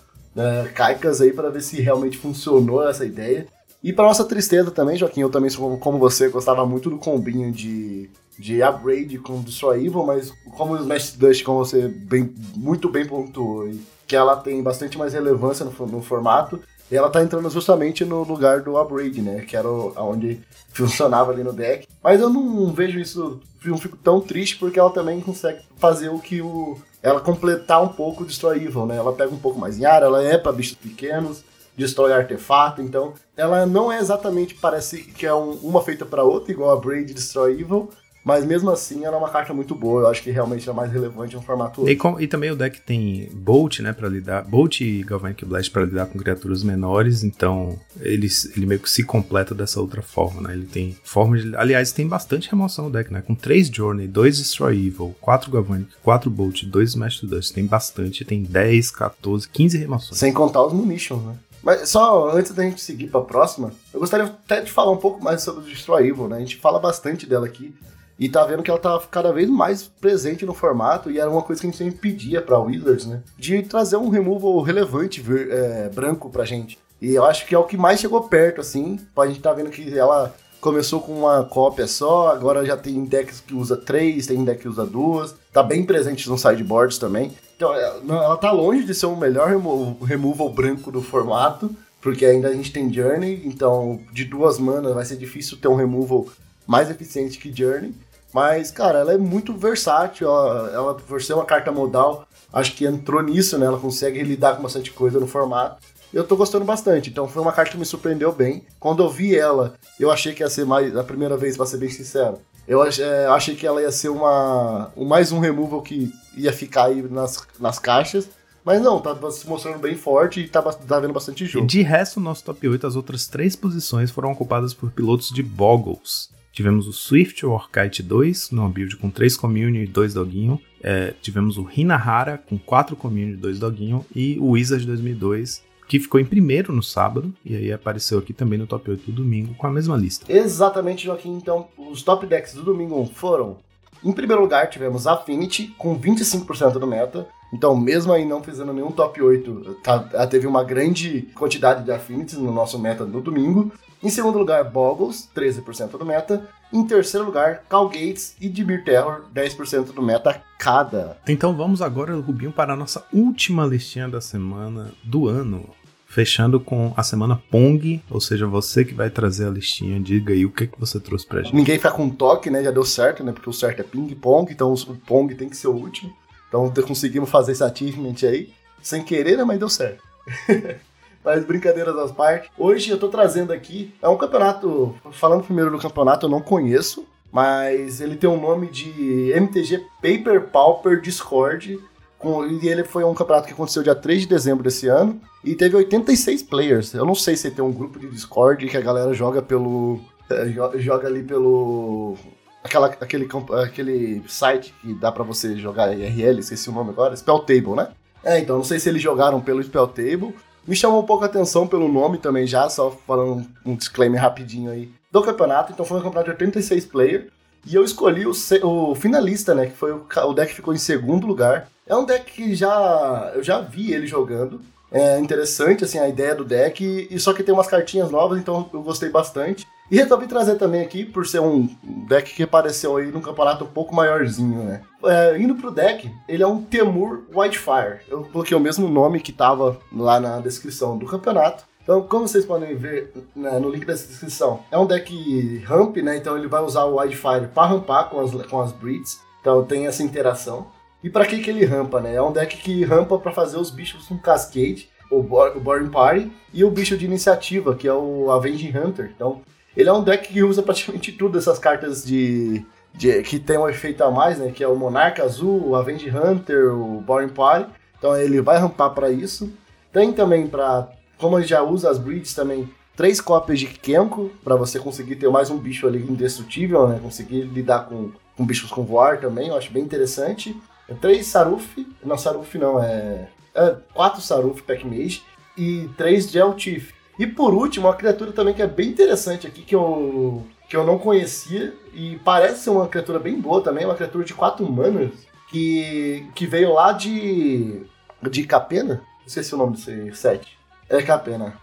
Kaikas aí, para ver se realmente funcionou essa ideia. E para nossa tristeza também, Joaquim, eu também, como você, gostava muito do combinho de, de upgrade com Destroy Evil, mas como o Smash Dust, como você bem, muito bem pontuou, que ela tem bastante mais relevância no, no formato, e ela tá entrando justamente no lugar do upgrade, né? Que era o- onde funcionava ali no deck. Mas eu não vejo isso, não fico tão triste, porque ela também consegue fazer o que o. Ela completar um pouco o Destroy Evil, né? Ela pega um pouco mais em área, ela é para bichos pequenos, destrói artefato, então ela não é exatamente, parece que é um- uma feita para outra, igual a Braid Destroy Evil, Mas mesmo assim, era uma carta muito boa. Eu acho que realmente é mais relevante no formato E, com- e também o deck tem Bolt, né, para lidar, Bolt e Galvanic Blast para lidar com criaturas menores, então ele, ele meio que se completa dessa outra forma, né? Ele tem forma de, aliás, tem bastante remoção o deck, né? Com 3 Journey, 2 Destroy Evil, 4 Galvanic, 4 Bolt, 2 Smash to Dust, tem bastante, tem 10, 14, 15 remoções. Sem contar os munitions, né? Mas só antes da gente seguir pra próxima, eu gostaria até de falar um pouco mais sobre o Destroy Evil, né? A gente fala bastante dela aqui. E tá vendo que ela tá cada vez mais presente no formato, e era uma coisa que a gente sempre pedia pra Wizards, né? De trazer um removal relevante ver- é, branco pra gente. E eu acho que é o que mais chegou perto, assim. A gente tá vendo que ela começou com uma cópia só, agora já tem decks que usa três, tem deck que usa duas. Tá bem presente nos sideboards também. Então, ela, não, ela tá longe de ser o melhor remo- removal branco do formato, porque ainda a gente tem Journey, então de duas manas vai ser difícil ter um removal mais eficiente que Journey. Mas, cara, ela é muito versátil, ela, ela por ser uma carta modal, acho que entrou nisso, né? Ela consegue lidar com bastante coisa no formato. Eu tô gostando bastante, então foi uma carta que me surpreendeu bem. Quando eu vi ela, eu achei que ia ser mais a primeira vez, pra ser bem sincero. Eu é, achei que ela ia ser uma um- mais um removal que ia ficar aí nas, nas caixas. Mas não, tá se mostrando bem forte e tá, tá vendo bastante jogo. De resto, no nosso top 8, as outras três posições foram ocupadas por pilotos de Boggles. Tivemos o Swift Orkite 2, numa build com 3 Commune e 2 Doguinho. É, tivemos o Hinahara com 4 Commune e 2 Doguinho. E o Wizard 2002, que ficou em primeiro no sábado. E aí apareceu aqui também no top 8 do domingo com a mesma lista. Exatamente, Joaquim. Então, os top decks do domingo foram. Em primeiro lugar, tivemos Affinity, com 25% do meta. Então, mesmo aí não fazendo nenhum top 8, tá- teve uma grande quantidade de Affinities no nosso meta no domingo. Em segundo lugar, Boggles, 13% do meta. Em terceiro lugar, Cal Gates e Dimir Terror, 10% do meta cada. Então vamos agora, Rubinho, para a nossa última listinha da semana do ano. Fechando com a semana Pong, ou seja, você que vai trazer a listinha, diga aí o que, que você trouxe pra gente. Ninguém fica com toque, né? Já deu certo, né? Porque o certo é ping-pong, então o pong tem que ser o último. Então conseguimos fazer esse achievement aí. Sem querer, né? Mas deu certo. Mas brincadeiras às partes. Hoje eu tô trazendo aqui. É um campeonato. Falando primeiro do campeonato, eu não conheço. Mas ele tem o nome de MTG Paper Pauper Discord. Com, e ele foi um campeonato que aconteceu dia 3 de dezembro desse ano. E teve 86 players. Eu não sei se tem um grupo de Discord que a galera joga pelo. eh, jo- Joga ali pelo. Aquela, aquele, aquele site que dá pra você jogar IRL, esqueci o nome agora, Spell Table, né? É, então, não sei se eles jogaram pelo Spell Table. Me chamou um pouco a atenção pelo nome também já, só falando um disclaimer rapidinho aí do campeonato. Então foi um campeonato de 86 players. E eu escolhi o, o finalista, né? Que foi o, o deck que ficou em segundo lugar. É um deck que já eu já vi ele jogando. É interessante, assim, a ideia do deck. E só que tem umas cartinhas novas, então eu gostei bastante. E resolvi trazer também aqui, por ser um deck que apareceu aí num campeonato um pouco maiorzinho, né? É, indo pro deck, ele é um Temur Whitefire. Eu coloquei o mesmo nome que tava lá na descrição do campeonato. Então, como vocês podem ver né, no link da descrição, é um deck ramp, né? Então ele vai usar o Wildfire para rampar com as, com as breeds. Então tem essa interação. E para que, que ele rampa, né? É um deck que rampa para fazer os bichos com Cascade, o, o Boring Party, e o bicho de iniciativa, que é o Avenging Hunter. Então, ele é um deck que usa praticamente tudo essas cartas de, de- que tem um efeito a mais, né? Que é o Monarca Azul, o Avenge Hunter, o Boring Party. Então ele vai rampar para isso. Tem também para, como ele já usa as breeds também, três cópias de Kenko para você conseguir ter mais um bicho ali indestrutível, né? Conseguir lidar com, com bichos com voar também, eu acho bem interessante. É Três Saruf, não Saruf não, é, é quatro Saruf Pack Mage e três Gel Chief. E por último, uma criatura também que é bem interessante aqui, que eu, que eu não conhecia, e parece ser uma criatura bem boa também, uma criatura de 4 manas, que, que veio lá de. de Capena? Esqueci o nome desse set. É Capena.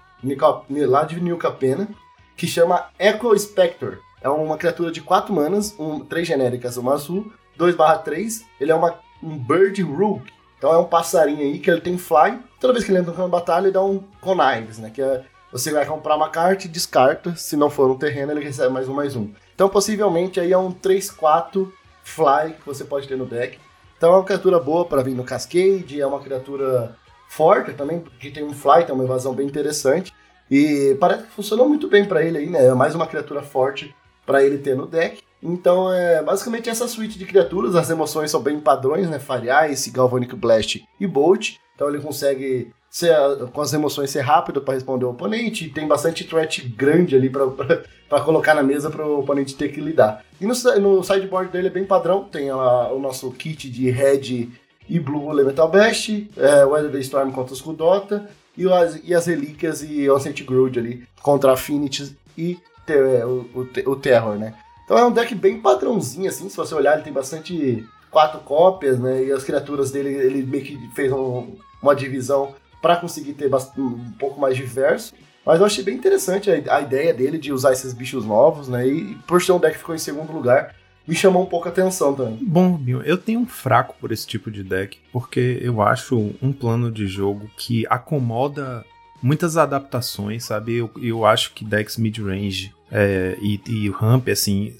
Lá de New Capena, que chama Echo Spectre. É uma criatura de 4 manas, um, 3 genéricas, uma azul, 2/3. Ele é uma, um Bird Rook. Então é um passarinho aí que ele tem fly. Toda vez que ele entra de batalha, ele dá um connives, né? Que é você vai comprar uma carta e descarta. Se não for um terreno, ele recebe mais um, mais um. Então, possivelmente, aí é um 3-4 fly que você pode ter no deck. Então, é uma criatura boa para vir no Cascade. É uma criatura forte também, que tem um fly, tem uma evasão bem interessante. E parece que funcionou muito bem para ele aí, né? É mais uma criatura forte para ele ter no deck. Então, é basicamente essa suíte de criaturas, as emoções são bem padrões, né? Fire Ice, Galvanic Blast e Bolt. Então ele consegue ser, com as emoções ser rápido para responder o oponente, e tem bastante threat grande ali para colocar na mesa para o oponente ter que lidar. E no, no sideboard dele é bem padrão, tem a, o nosso kit de Red e Blue Elemental Best, é, Weather Storm contra os Kudota, e as, e as relíquias e Ancient Grudge ali contra Affinity e ter, o, o, o Terror, né? Então é um deck bem padrãozinho, assim, se você olhar, ele tem bastante quatro cópias, né? E as criaturas dele, ele meio que fez um, uma divisão para conseguir ter um pouco mais diverso. Mas eu achei bem interessante a, a, ideia dele de usar esses bichos novos, né? E por ser um deck que ficou em segundo lugar, me chamou um pouco a atenção também. Bom, eu tenho um fraco por esse tipo de deck, porque eu acho um plano de jogo que acomoda muitas adaptações, sabe? Eu, eu acho que decks mid-range é, e, e ramp, assim,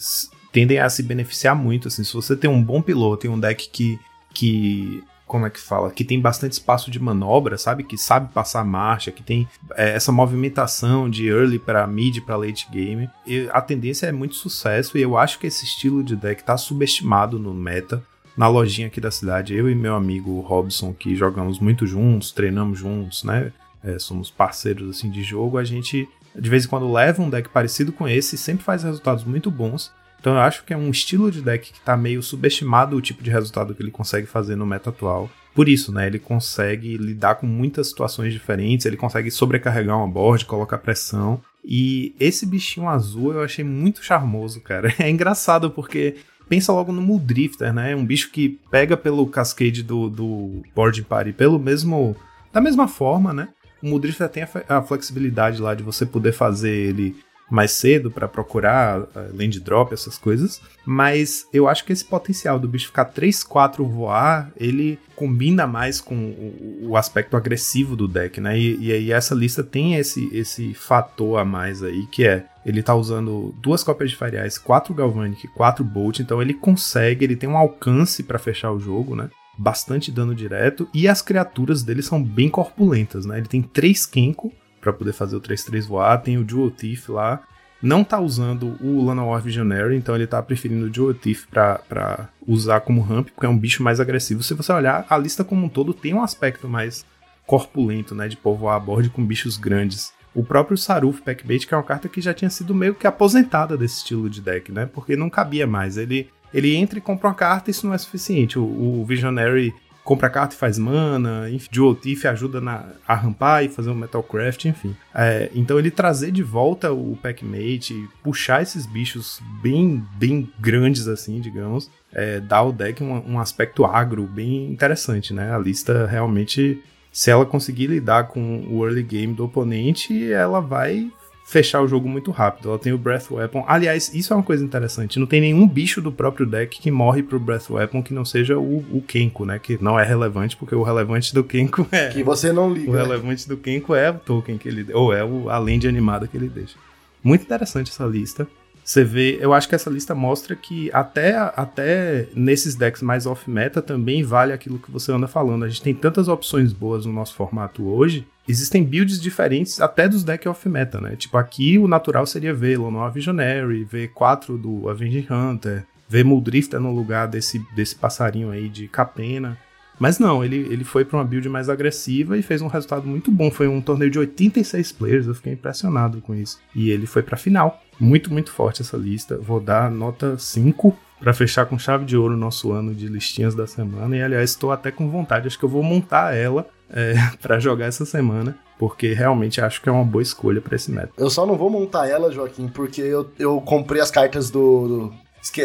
tendem a se beneficiar muito, assim. Se você tem um bom piloto e um deck que, que como é que fala, que tem bastante espaço de manobra, sabe? Que sabe passar marcha, que tem é, essa movimentação de early para mid para late game. E a tendência é muito sucesso e eu acho que esse estilo de deck tá subestimado no meta. Na lojinha aqui da cidade, eu e meu amigo Robson, que jogamos muito juntos, treinamos juntos, né? É, somos parceiros assim de jogo, a gente de vez em quando leva um deck parecido com esse e sempre faz resultados muito bons. Então eu acho que é um estilo de deck que tá meio subestimado o tipo de resultado que ele consegue fazer no meta atual. Por isso, né, ele consegue lidar com muitas situações diferentes, ele consegue sobrecarregar uma board, colocar pressão. E esse bichinho azul eu achei muito charmoso, cara. É engraçado porque pensa logo no Muldrifter, né? Um bicho que pega pelo cascade do, do Board Party pelo mesmo. da mesma forma, né? O Muldrifter tem a, a flexibilidade lá de você poder fazer ele mais cedo para procurar uh, land drop, essas coisas. Mas eu acho que esse potencial do bicho ficar 3, 4 voar, ele combina mais com o, o aspecto agressivo do deck, né? E, e, aí essa lista tem esse, esse fator a mais aí, que é ele tá usando duas cópias de Ice, 4 Galvanic, 4 Bolt, então ele consegue, ele tem um alcance para fechar o jogo, né? Bastante dano direto, e as criaturas dele são bem corpulentas, né? Ele tem 3 Kenko, para poder fazer o 3-3 voar. Tem o Dual Thief lá. Não tá usando o Llanowar Visionary, então ele tá preferindo o Dual Thief pra, usar como ramp, porque é um bicho mais agressivo. Se você olhar, a lista como um todo tem um aspecto mais corpulento, né? De povoar a board com bichos grandes. O próprio Saruf Packbait, que é uma carta que já tinha sido meio que aposentada desse estilo de deck, né? Porque não cabia mais. Ele, ele entra e compra uma carta, isso não é suficiente. O, o Visionary compra carta e faz mana, enfim, Dual Thief ajuda na, a rampar e fazer um Metalcraft, enfim. É, então ele trazer de volta o Packmate, puxar esses bichos bem, bem grandes assim, digamos, é, dá ao deck um, um aspecto agro bem interessante, né? A lista realmente, se ela conseguir lidar com o early game do oponente, ela vai fechar o jogo muito rápido. Ela tem o Breath Weapon. Aliás, isso é uma coisa interessante. Não tem nenhum bicho do próprio deck que morre pro Breath Weapon que não seja o, o Kenko, né? Que não é relevante, porque o relevante do Kenko é. Que você não liga. O né? relevante do Kenko é o token que ele. Ou é o, a lente animada que ele deixa. Muito interessante essa lista. Você vê, eu acho que essa lista mostra que até, até nesses decks mais off-meta também vale aquilo que você anda falando. A gente tem tantas opções boas no nosso formato hoje. Existem builds diferentes até dos decks off-meta, né? Tipo, aqui o natural seria ver Lonoa Visionary, ver 4 do Avenging Hunter, ver Muldrifter no lugar desse, desse passarinho aí de Capena. Mas não, ele, ele foi para uma build mais agressiva e fez um resultado muito bom. Foi um torneio de 86 players, eu fiquei impressionado com isso. E ele foi para final. Muito, muito forte essa lista. Vou dar nota 5 para fechar com chave de ouro o nosso ano de listinhas da semana. E aliás, estou até com vontade, acho que eu vou montar ela é, para jogar essa semana, porque realmente acho que é uma boa escolha para esse método. Eu só não vou montar ela, Joaquim, porque eu, eu comprei as cartas do, do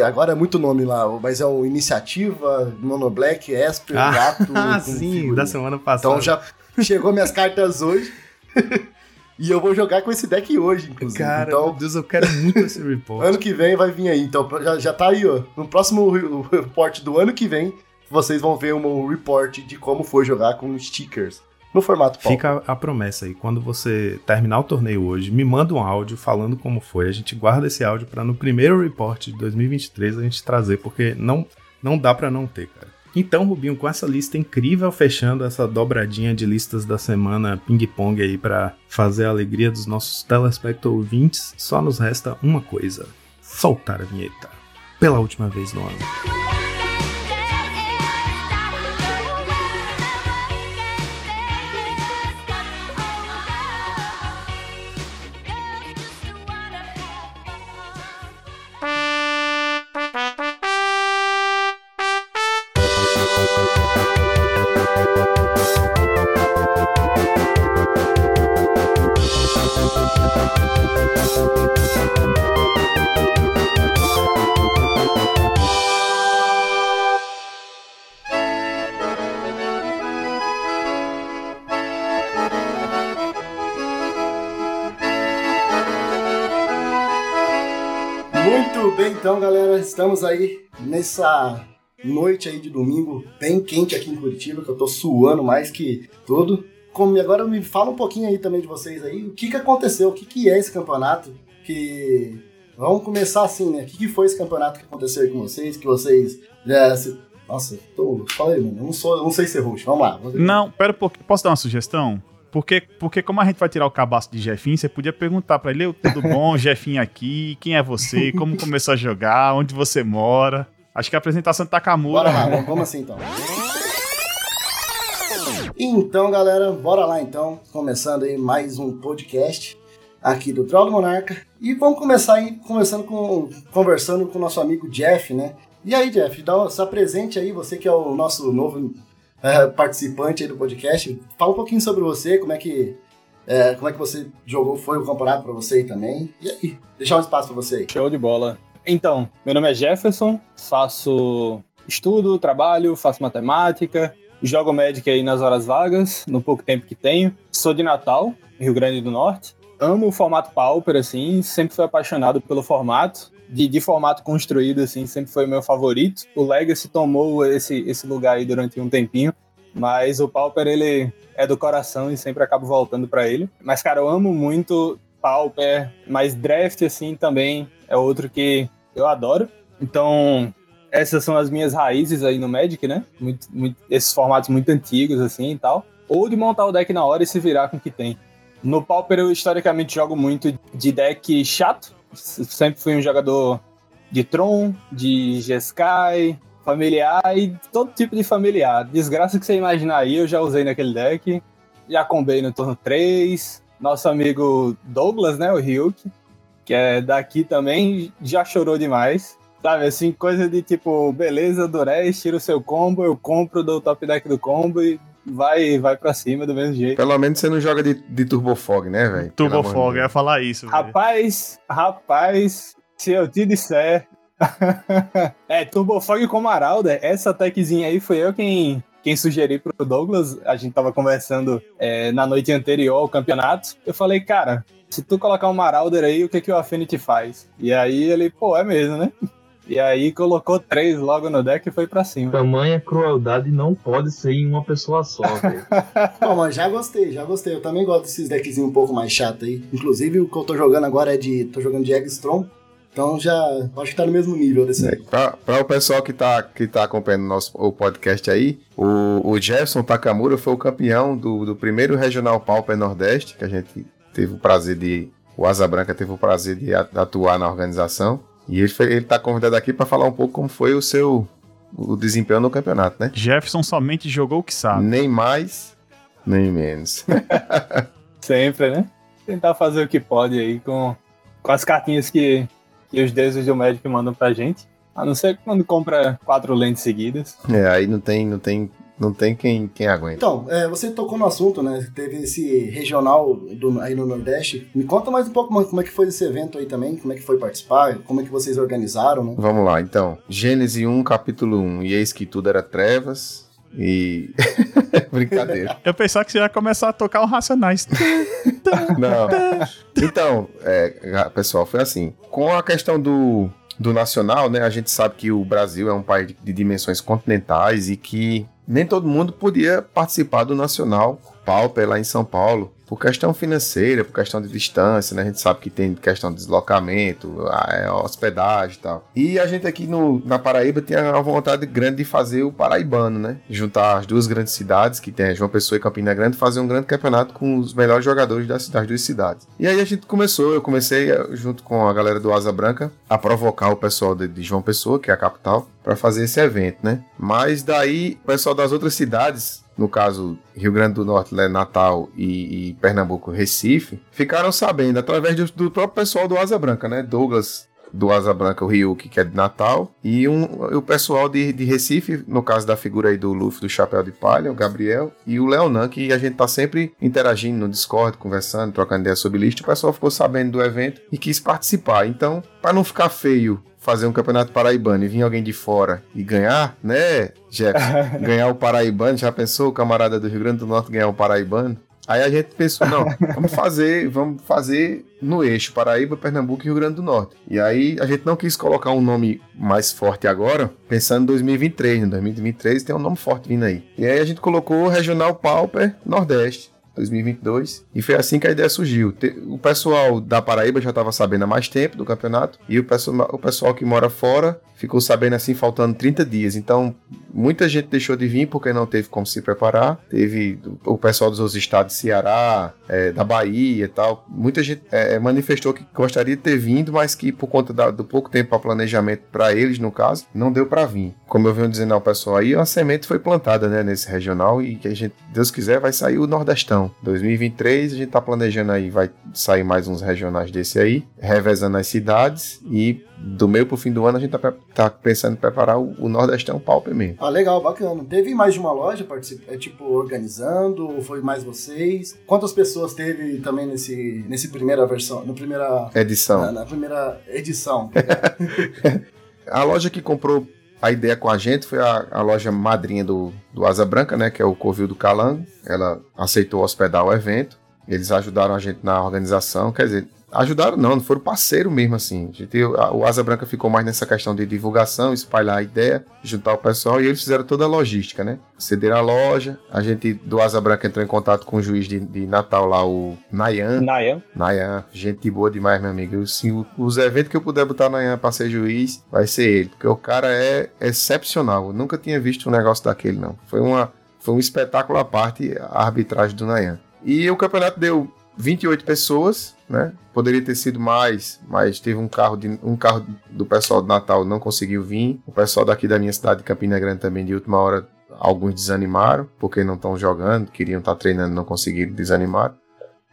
Agora é muito nome lá, mas é o Iniciativa, Mono Black, Esper, ah, Gato. Ah, sim, da semana passada. Então já chegou minhas cartas hoje. e eu vou jogar com esse deck hoje, inclusive. Cara, então, meu Deus, eu quero muito esse report. ano que vem vai vir aí. Então já, já tá aí, ó. No próximo report do ano que vem, vocês vão ver um report de como foi jogar com stickers no formato. Fica a promessa aí, quando você terminar o torneio hoje, me manda um áudio falando como foi. A gente guarda esse áudio para no primeiro report de 2023 a gente trazer, porque não, não dá para não ter, cara. Então, Rubinho, com essa lista incrível, fechando essa dobradinha de listas da semana ping-pong aí para fazer a alegria dos nossos telespectadores ouvintes, só nos resta uma coisa: soltar a vinheta. pela última vez no ano. Estamos aí nessa noite aí de domingo, bem quente aqui em Curitiba, que eu tô suando mais que tudo. Como, agora me fala um pouquinho aí também de vocês aí, o que que aconteceu, o que que é esse campeonato, que... Vamos começar assim, né? O que, que foi esse campeonato que aconteceu aí com vocês, que vocês... Já, se... Nossa, tô... Fala mano, eu não, sou, não sei ser roxo, vamos lá. Não, pera um pouquinho. Posso dar uma sugestão? Porque, porque como a gente vai tirar o cabaço de Jefinho, você podia perguntar pra ele, "Eu, tudo bom, Jefinho aqui, quem é você, como começou a jogar, onde você mora. Acho que a apresentação de Takamura... Bora lá, vamos assim então. Então, galera, bora lá então. Começando aí mais um podcast aqui do Troll do Monarca. E vamos começar aí conversando com, conversando com o nosso amigo Jeff, né? E aí, Jeff, dá, se apresente aí, você que é o nosso novo eh, participante aí do podcast. Fala um pouquinho sobre você, como é que. eh, como é que você jogou, foi o campeonato pra você também. E aí, deixar um espaço pra você aí. Show de bola. Então, meu nome é Jefferson, faço estudo, trabalho, faço matemática, jogo Magic aí nas horas vagas, no pouco tempo que tenho. Sou de Natal, Rio Grande do Norte. Amo o formato Pauper, assim, sempre fui apaixonado pelo formato. De, de formato construído, assim, sempre foi meu favorito. O Legacy tomou esse, esse lugar aí durante um tempinho, mas o Pauper, ele é do coração e sempre acabo voltando pra ele. Mas, cara, eu amo muito Pauper, mas Draft, assim, também é outro que eu adoro. Então, essas são as minhas raízes aí no Magic, né? Muito, muito- esses formatos muito antigos, assim, e tal. Ou de montar o deck na hora e se virar com o que tem. No Pauper, eu historicamente jogo muito de deck chato. Sempre fui um jogador de Tron, de Jeskai, familiar e todo tipo de familiar. Desgraça que você imaginar aí, eu já usei naquele deck. Já combei no turno 3. Nosso amigo Douglas, né? O Ryuk, que é daqui também, já chorou demais. Sabe, assim, coisa de tipo, beleza, Durez, tira o seu combo, eu compro do top deck do combo e vai, vai pra cima do mesmo jeito. Pelo menos você não joga de, de Turbo Fog, né, velho? Pelo Turbo amor de Fog, eu Deus. ia falar isso, velho. Rapaz, rapaz, se eu te disser. é, Turbo Fog com Maralda, essa techzinha aí foi eu quem, quem sugeri pro Douglas. A gente tava conversando é, na noite anterior ao campeonato. Eu falei, cara, se tu colocar um Marauder aí, o que, que o Affinity faz? E aí ele, pô, é mesmo, né? E aí colocou três logo no deck e foi pra cima. Tamanha crueldade não pode ser em uma pessoa só, velho. Bom, mas já gostei, já gostei. Eu também gosto desses deckzinhos um pouco mais chato aí. Inclusive, o que eu tô jogando agora é de. tô jogando de Eggstrom. Então já. acho que tá no mesmo nível desse aí. Pra, pra o pessoal que tá, que tá acompanhando o nosso o podcast aí, o, o Jefferson Takamura foi o campeão do, do primeiro Regional Pauper Nordeste, que a gente teve o prazer de. O Asa Branca teve o prazer de atuar na organização. E ele, foi, ele tá convidado aqui para falar um pouco como foi o seu o desempenho no campeonato, né? Jefferson somente jogou o que sabe. Nem mais, nem menos. Sempre, né? Tentar fazer o que pode aí com, com as cartinhas que, que os deuses do Magic mandam pra gente. A não ser quando compra quatro lentes seguidas. É, aí não tem, não tem, não tem quem, quem aguenta. Então, é, você tocou no assunto, né? Teve esse regional do- aí no Nordeste. Me conta mais um pouco como- como é que foi esse evento aí também, como é que foi participar, como é que vocês organizaram, né? Vamos lá, então. Gênesis 1, capítulo 1. E eis que tudo era trevas. E. Brincadeira. Eu pensava que você ia começar a tocar um Racionais. Não. Então, é, pessoal, foi assim. Com a questão do, do nacional, né? A gente sabe que o Brasil é um país de dimensões continentais e que nem todo mundo podia participar do nacional Pauper lá em São Paulo. Por questão financeira, por questão de distância, né? A gente sabe que tem questão de deslocamento, a- é, hospedagem e tal. E a gente aqui no, na Paraíba tinha uma vontade grande de fazer o Paraibano, né? Juntar as duas grandes cidades, que tem João Pessoa e Campina Grande, fazer um grande campeonato com os melhores jogadores das, das duas cidades. E aí a gente começou, eu comecei eh, junto com a galera do Asa Branca a provocar o pessoal de, de João Pessoa, que é a capital, para fazer esse evento, né? Mas daí o pessoal das outras cidades, no caso Rio Grande do Norte, né, Natal e, e Pernambuco, Recife, ficaram sabendo através do, do próprio pessoal do Asa Branca, né? Douglas do Asa Branca, o Ryuki, que é de Natal, e, um, o pessoal de, de Recife, no caso da figura aí do Luffy do Chapéu de Palha, o Gabriel, e o Leonan, que a gente tá sempre interagindo no Discord, conversando, trocando ideias sobre lista, o pessoal ficou sabendo do evento e quis participar. Então, para não ficar feio fazer um campeonato paraibano e vir alguém de fora e ganhar, né, Jefferson? ganhar o paraibano, já pensou o camarada do Rio Grande do Norte ganhar o paraibano? Aí a gente pensou, não, vamos fazer, vamos fazer no eixo Paraíba, Pernambuco e Rio Grande do Norte. E aí a gente não quis colocar um nome mais forte agora, pensando em 2023, né? 2023 tem um nome forte vindo aí. E aí a gente colocou Regional Pauper Nordeste. 2022 e foi assim que a ideia surgiu. O pessoal da Paraíba já estava sabendo há mais tempo do campeonato e o pessoal, o pessoal que mora fora ficou sabendo assim faltando 30 dias. Então muita gente deixou de vir porque não teve como se preparar. Teve o pessoal dos outros estados, Ceará, eh, da Bahia e tal. Muita gente eh, manifestou que gostaria de ter vindo, mas que por conta da- do pouco tempo para planejamento para eles, no caso, não deu para vir. Como eu venho dizendo ao pessoal aí, uma semente foi plantada né, nesse regional e que a gente, Deus quiser, vai sair o Nordestão. 2023 a gente tá planejando aí, vai sair mais uns regionais desse aí, revezando as cidades e do meio pro fim do ano a gente tá, tá pensando em preparar o, o Nordestão Pauper mesmo. Ah, legal, bacana. Teve mais de uma loja particip... é, tipo, organizando? Ou foi mais vocês? Quantas pessoas teve também nesse, nesse primeira versão, na primeira, Edição. na, na primeira edição? A loja que comprou a ideia com a gente foi a, a loja madrinha do, do Asa Branca, né? Que é o Covil do Calango. Ela aceitou hospedar o evento. Eles ajudaram a gente na organização. Quer dizer, ajudaram não, não foram parceiro mesmo, assim. Gente, o Asa Branca ficou mais nessa questão de divulgação, espalhar a ideia, juntar o pessoal. E eles fizeram toda a logística, né? Cederam a loja. A gente do Asa Branca entrou em contato com o juiz de, de Natal lá, o Nayan. Nayan. Nayan, gente boa demais, meu amigo. Eu, sim, os eventos que eu puder botar Nayan pra ser juiz, vai ser ele. Porque o cara é excepcional. Eu nunca tinha visto um negócio daquele, não. Foi, uma, foi um espetáculo à parte a arbitragem do Nayan. E o campeonato deu 28 pessoas, né? Poderia ter sido mais, mas teve um carro, de, um carro do pessoal do Natal não conseguiu vir. O pessoal daqui da minha cidade, Campina Grande, também de última hora, alguns desanimaram, porque não estão jogando, queriam estar treinando, não conseguiram, desanimaram.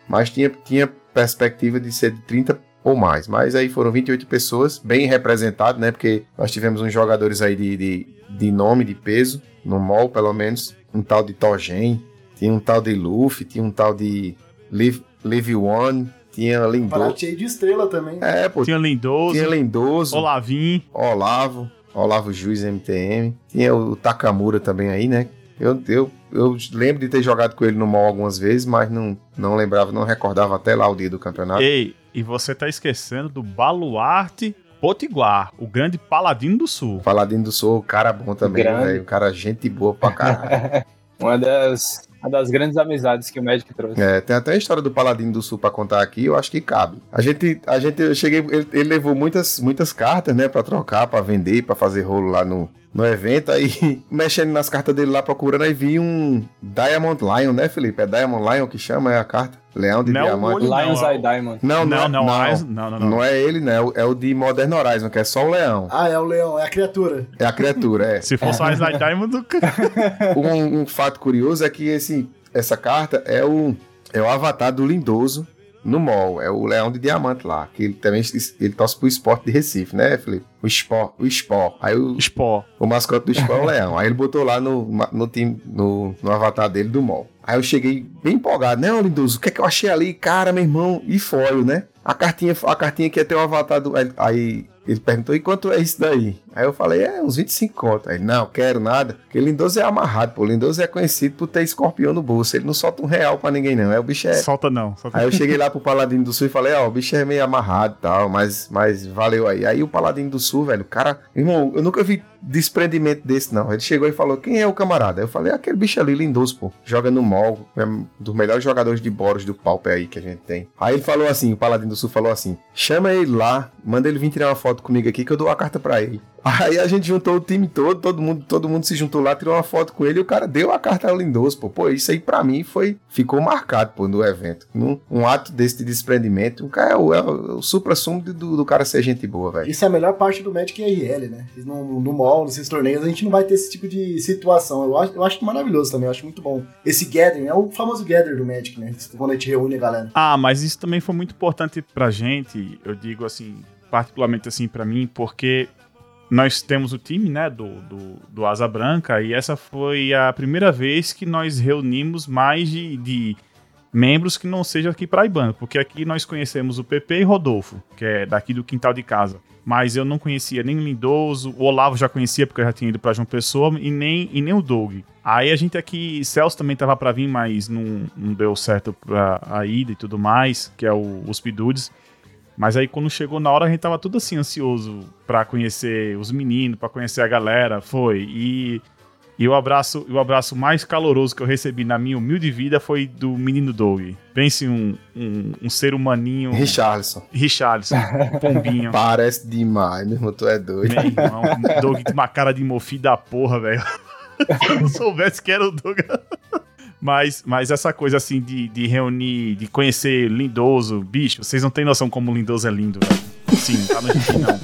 Mas tinha, tinha perspectiva de ser de 30 ou mais. Mas aí foram 28 pessoas, bem representadas, né? Porque nós tivemos uns jogadores aí de, de, de nome, de peso, no mall pelo menos. Um tal de Togen, tinha um tal de Luffy, tinha um tal de Live, Live One, tinha Lindoso. Parado cheio de estrela também. É, pô, Tinha Lindoso, tinha Lindoso, Olavim. Olavo, Olavo Juiz MTM. Tinha o Takamura também aí, né? Eu, eu, eu lembro de ter jogado com ele no mall algumas vezes, mas não, não lembrava, não recordava até lá o dia do campeonato. Ei, e você tá esquecendo do Baluarte Potiguar, o grande paladino do sul. Paladino do Sul, cara bom também, velho. Cara, gente boa pra caralho. Uma das, uma das grandes amizades que o Magic trouxe. É, tem até a história do Paladino do Sul pra contar aqui, eu acho que cabe. A gente, a gente, eu cheguei, ele, ele levou muitas, muitas cartas, né, pra trocar, pra vender, pra fazer rolo lá no, no evento, aí mexendo nas cartas dele lá, procurando, aí vi um Diamond Lion, né, Felipe? É Diamond Lion que chama, é a carta? Leão de Não é Diamante. olho, Lion's não, Eye Diamond. Não, Não, não, não, não, Lions- não, não, não, não. não é ele, né, é o- é de Modern Horizon, que é só o leão. Ah, é o leão, é a criatura. É a criatura, é. Se fosse o Isaac Diamond, do ca- um, um fato curioso é que esse, essa carta é o, é o avatar do Lindoso no mall. É o Leão de Diamante lá. Que ele também ele torce pro esporte de Recife, né, Felipe? O Sport. O Sport. Aí o, Spó. o mascote do Sport é o Leão. Aí ele botou lá no, no time, no, no avatar dele do mall. Aí eu cheguei bem empolgado, né, Lindoso? O que é que eu achei ali? Cara, meu irmão, e foil, né? A cartinha, a cartinha que ia ter o avatar do. Aí Ele perguntou, e quanto é isso daí? Aí eu falei, é uns 25 conto. Aí, não, quero nada. Porque Lindoso é amarrado, pô. Lindoso é conhecido por ter escorpião no bolso. Ele não solta um real pra ninguém, não. Aí o bicho é. Solta não. Solta... Aí eu cheguei lá pro Paladino do Sul e falei, ó, o bicho é meio amarrado e tal, mas, mas valeu aí. Aí o Paladino do Sul, velho, o cara, irmão, eu nunca vi desprendimento desse, não. Ele chegou e falou, quem é o camarada? Eu falei, aquele bicho ali, lindoso, pô. Joga no mall, é um dos melhores jogadores de Boros do Pauper aí que a gente tem. Aí ele falou assim, o Paladino do Sul falou assim, chama ele lá, manda ele vir tirar uma foto comigo aqui que eu dou a carta pra ele. Aí a gente juntou o time todo, todo mundo, todo mundo se juntou lá, tirou uma foto com ele e o cara deu a carta ao Lindoso, pô. Pô, isso aí pra mim foi, ficou marcado, pô, no evento. Num, um ato desse de desprendimento, o cara é o, é o supra-sumo do, do cara ser gente boa, velho. Isso é a melhor parte do Magic RL, né? No, no mall, nesses torneios, a gente não vai ter esse tipo de situação. Eu acho, eu acho maravilhoso também, eu acho muito bom. Esse gathering, é o famoso gather do Magic, né? Quando a gente reúne a galera. Ah, mas isso também foi muito importante pra gente, eu digo assim, particularmente assim pra mim, porque nós temos o time, né, do, do, do, Asa Branca, e essa foi a primeira vez que nós reunimos mais de, de membros que não sejam aqui paraibano, porque aqui nós conhecemos o PP e Rodolfo, que é daqui do quintal de casa. Mas eu não conhecia nem o Lindoso, o Olavo já conhecia porque eu já tinha ido para João Pessoa, e nem, e nem o Doug. Aí a gente aqui, Celso também tava para vir, mas não, não deu certo pra a ida e tudo mais, que é o, os Pidudes. Mas aí quando chegou na hora a gente tava tudo assim ansioso para conhecer os meninos, para conhecer a galera, foi. E, e o abraço, o abraço mais caloroso que eu recebi na minha humilde vida foi do menino Doug. Pense um, um, um ser humaninho. Richarlison. Richarlison, um pombinho. Parece demais, meu irmão, tu é doido. Meu irmão, Doug tem uma cara de mofi da porra, velho. Se eu não soubesse que era o Doug. Mas, mas essa coisa assim de, de reunir, de conhecer Lindoso, bicho, vocês não têm noção como Lindoso é lindo, velho. Sim, tá no não.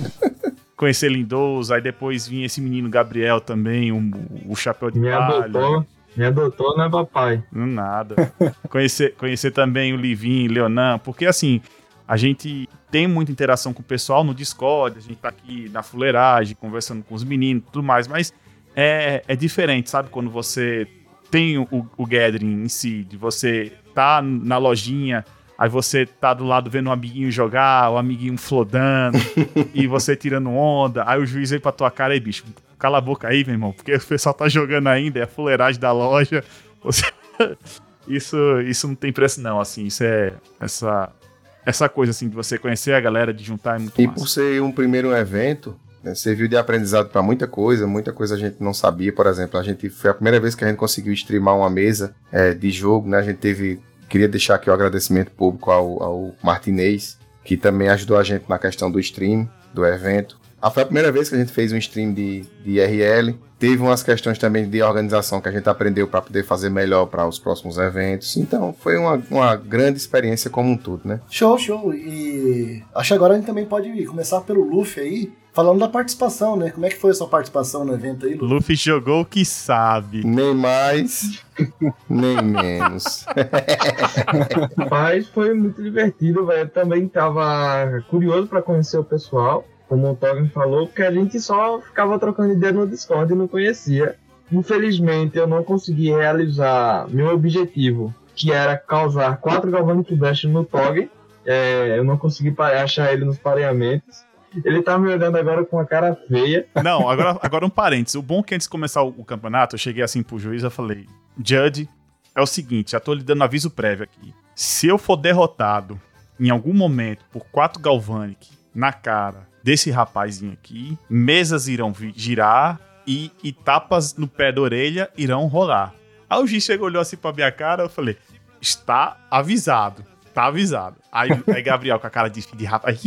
Conhecer Lindoso, aí depois vinha esse menino Gabriel também, um, o chapéu de Me palha. adotou, me adotou, não é papai. Não nada. conhecer, conhecer também o Livin, Leonan, porque assim, a gente tem muita interação com o pessoal no Discord, a gente tá aqui na fuleiragem, conversando com os meninos e tudo mais, mas é, é diferente, sabe? Quando você tem o, o gathering em si, de você tá na lojinha, aí você tá do lado vendo um amiguinho jogar, o amiguinho flodando, e você tirando onda, aí o juiz vem pra tua cara, aí bicho, cala a boca aí, meu irmão, porque o pessoal tá jogando ainda, é a fuleiragem da loja, você... isso, isso não tem preço não, assim, isso é essa, essa coisa assim, de você conhecer a galera, de juntar é muito E massa. por ser um primeiro evento, né, serviu de aprendizado para muita coisa, muita coisa a gente não sabia, por exemplo, a gente foi a primeira vez que a gente conseguiu streamar uma mesa é, de jogo, né? A gente teve, queria deixar aqui o agradecimento público ao, ao Martinez, que também ajudou a gente na questão do stream do evento. Ah, foi a primeira vez que a gente fez um stream de, de IRL. Teve umas questões também de organização que a gente aprendeu para poder fazer melhor para os próximos eventos. Então, foi uma, uma grande experiência como um todo, né? Show, show. E acho que agora a gente também pode começar pelo Luffy aí, falando da participação, né? Como é que foi a sua participação no evento aí, Luffy? Luffy jogou o que sabe. Nem mais, nem menos. Mas foi muito divertido, velho. Eu também tava curioso pra conhecer o pessoal, como o Togan falou, porque a gente só ficava trocando ideia no Discord e não conhecia. Infelizmente, eu não consegui realizar meu objetivo, que era causar quatro Galvanic Dash no Tog. É, eu não consegui achar ele nos pareamentos. Ele tá me olhando agora com uma cara feia. Não, agora, agora um parênteses. O bom é que antes de começar o, campeonato, eu cheguei assim pro juiz e falei: Judge, é o seguinte, já tô lhe dando aviso prévio aqui. Se eu for derrotado em algum momento por quatro Galvanic na cara desse rapazinho aqui, mesas irão girar e, e tapas no pé da orelha irão rolar. Aí o juiz chegou, olhou assim pra minha cara, eu falei: está avisado. Tá avisado. Aí, aí Gabriel com a cara de, de rapaz.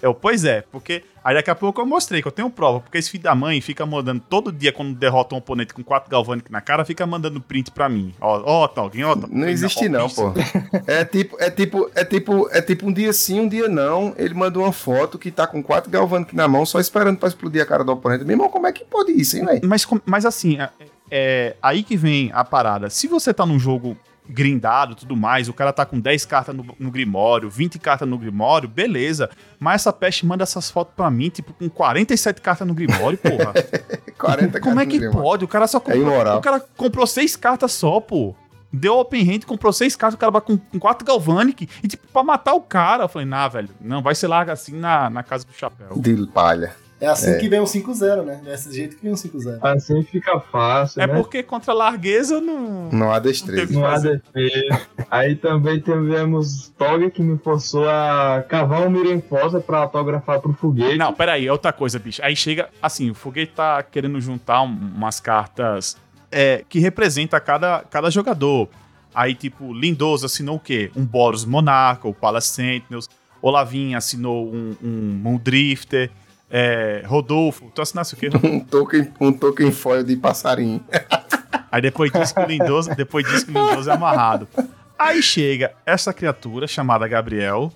Eu, pois é, porque. Aí daqui a pouco eu mostrei que eu tenho prova, porque esse filho da mãe fica mandando todo dia, quando derrota um oponente com quatro Galvanic na cara, fica mandando print pra mim. Ó, ó, Tolkien, ó. Não existe não, pô. É tipo, é tipo, é tipo, é tipo um dia sim, um dia não. Ele mandou uma foto que tá com quatro galvanic na mão, só esperando pra explodir a cara do oponente. Meu irmão, como é que pode isso, hein, velho? Mas, mas assim, é, é aí que vem a parada. Se você tá num jogo grindado tudo mais, o cara tá com 10 cartas no, no Grimório, 20 cartas no Grimório, beleza. Mas essa peste manda essas fotos pra mim, tipo, com 47 cartas no Grimório, porra. 40 Como é que Grimório. pode? O cara só comprou. imoral. o cara comprou seis cartas só, pô. Deu open hand, comprou seis cartas, o cara vai com, com quatro Galvanic. E, tipo, pra matar o cara. Eu falei, nah, velho, não, vai ser larga assim na, na casa do chapéu. De palha. É assim É. que vem um 5-0, né? É desse jeito que vem um 5-0. Assim fica fácil, É né? porque contra a largueza não. Não há destreza. Não há defesa. Aí também tivemos Toga que me forçou a cavar um Mirenfosa pra autografar pro foguete. Não, peraí, é outra coisa, bicho. Aí chega, assim, o Foguete tá querendo juntar um- umas cartas é, que representa cada, cada jogador. Aí, tipo, Lindoso assinou o quê? Um Boros Monarca, o Palace Sentinels. Olavinha assinou um, um Moondrifter. É, Rodolfo, tu assinasse o quê? Um token, um token foil de passarinho. Aí depois diz que o Lindoso, depois diz que o Lindoso é amarrado. Aí chega essa criatura chamada Gabriel.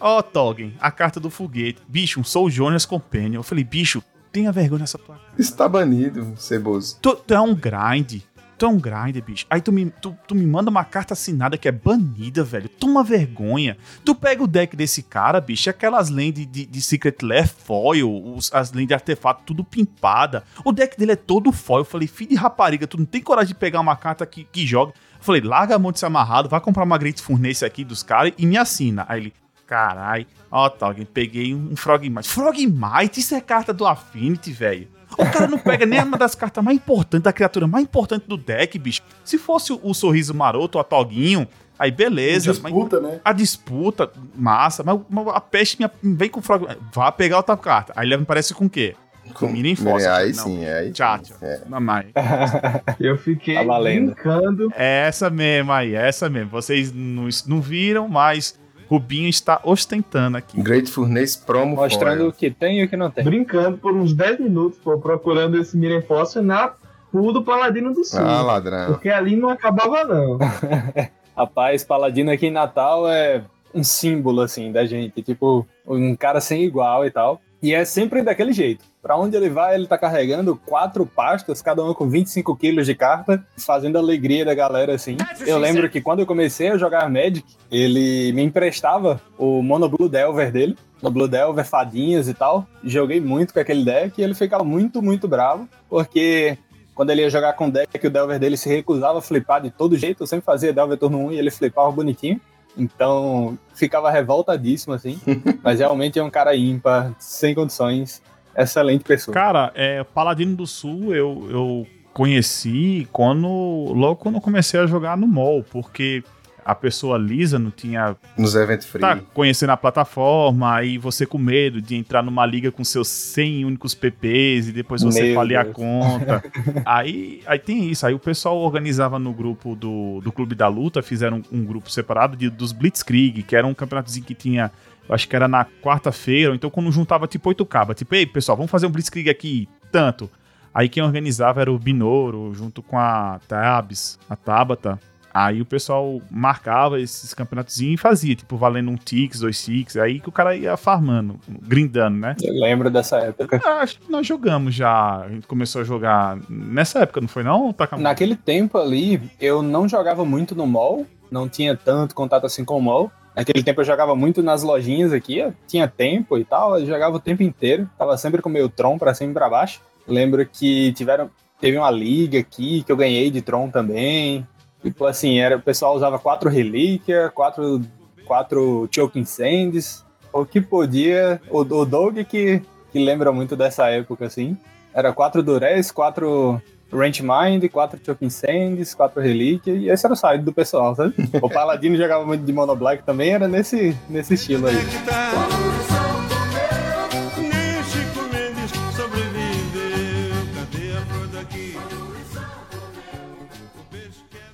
Ó, Tolkien, a carta do foguete. Bicho, um Soul Jonas Companion. Eu falei, bicho, tenha vergonha nessa tua cara. Isso tá banido, Ceboso. Tu, tu é um grind. Tu é um grind, bicho. Aí tu me, tu, tu me manda uma carta assinada que é banida, velho. Toma vergonha. Tu pega o deck desse cara, bicho, aquelas lentes de, de Secret Lair foil, os- as lentes de artefato tudo pimpada. O deck dele é todo foil. Eu falei, filho de rapariga, tu não tem coragem de pegar uma carta que, que joga. Eu falei, larga a mão de ser amarrado, vai comprar uma Great Furnace aqui dos caras e me assina. Aí ele, carai, ó, Tolkien, peguei um Frogmite. Frogmite? Isso é carta do Affinity, velho. O cara não pega nem uma das cartas mais importantes, da criatura mais importante do deck, bicho. Se fosse o, o Sorriso Maroto, o Atoguinho, aí beleza. mas- Disputa, né? a disputa, massa, mas, mas a peste me, vem com frog. Vá pegar outra carta. Aí ele me parece com o quê? Com em Força. É, aí Não. sim, é aí. Tchau, tchau. É. Mamãe. Eu fiquei Tá valendo. brincando. É essa mesmo aí, é essa mesmo. Vocês não, não viram, mas Rubinho está ostentando aqui. Great Furnace Promo Mostrando foil. o que tem e o que não tem. Brincando por uns 10 minutos, pô, procurando esse Mirenfosa na pool do Paladino do Sul. Ah, ladrão. Porque ali não acabava, não. Rapaz, Paladino aqui em Natal é um símbolo, assim, da gente. Tipo, um cara sem igual e tal. E é sempre daquele jeito. Pra onde ele vai, ele tá carregando quatro pastas, cada uma com 25 quilos de carta, fazendo a alegria da galera, assim. Eu lembro que quando eu comecei a jogar Magic, ele me emprestava o Mono Blue Delver dele. No Blue Delver, fadinhas e tal. Joguei muito com aquele deck e ele ficava muito, muito bravo, porque quando ele ia jogar com o deck, o Delver dele se recusava a flipar de todo jeito. Eu sempre fazia Delver turno 1 e ele flipava bonitinho. Então, ficava revoltadíssimo, assim. Mas realmente é um cara ímpar, sem condições. Excelente pessoa. Cara, é, Paladino do Sul eu, eu conheci quando. Logo quando eu comecei a jogar no mall, porque a pessoa lisa não tinha Nos eventos free. tá conhecendo a plataforma, aí você com medo de entrar numa liga com seus 100 únicos PPs e depois você falir a conta. aí, aí tem isso, aí o pessoal organizava no grupo do, do Clube da Luta, fizeram um, grupo separado de, dos Blitzkrieg, que era um campeonatozinho que tinha, acho que era na quarta-feira, ou então quando juntava tipo oito cabas, tipo, ei pessoal, vamos fazer um Blitzkrieg aqui, tanto. Aí quem organizava era o Binoro, junto com a Tabs, a Tabata. Aí o pessoal marcava esses campeonatos e fazia, tipo, valendo um Tix, dois Tix, aí que o cara ia farmando, grindando, né? Eu lembro dessa época. Ah, Acho que nós jogamos já, a gente começou a jogar nessa época, não foi não, Takamura? Naquele tempo ali, eu não jogava muito no mall, não tinha tanto contato assim com o mall. Naquele tempo eu jogava muito nas lojinhas aqui, tinha tempo e tal, eu jogava o tempo inteiro, tava sempre com o meu Tron pra cima e pra baixo. Lembro que tiveram, teve uma liga aqui que eu ganhei de Tron também. Tipo assim, era, o pessoal usava quatro relíquias, quatro, quatro Choking Sands, o que podia. O, o Doug que, que lembra muito dessa época, assim. Era quatro Durez, quatro Range Mind, quatro Choking Sands, quatro Relíquias, e esse era o side do pessoal, sabe? O Paladino jogava muito de Mono Black também, era nesse, nesse estilo aí. É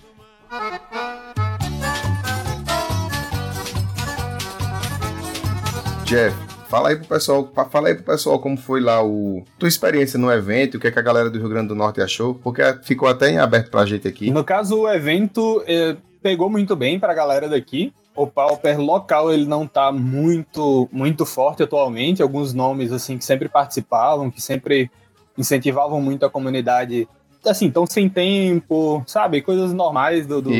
do mar. Jeff, fala aí pro pessoal, fala aí pro pessoal como foi lá o tua experiência no evento, o que, é que a galera do Rio Grande do Norte achou, porque ficou até em aberto pra gente aqui. No caso, o evento eh, pegou muito bem pra galera daqui. O Pauper local ele não tá muito muito forte atualmente. Alguns nomes assim que sempre participavam, que sempre incentivavam muito a comunidade, assim, tão sem tempo, sabe? Coisas normais do, do-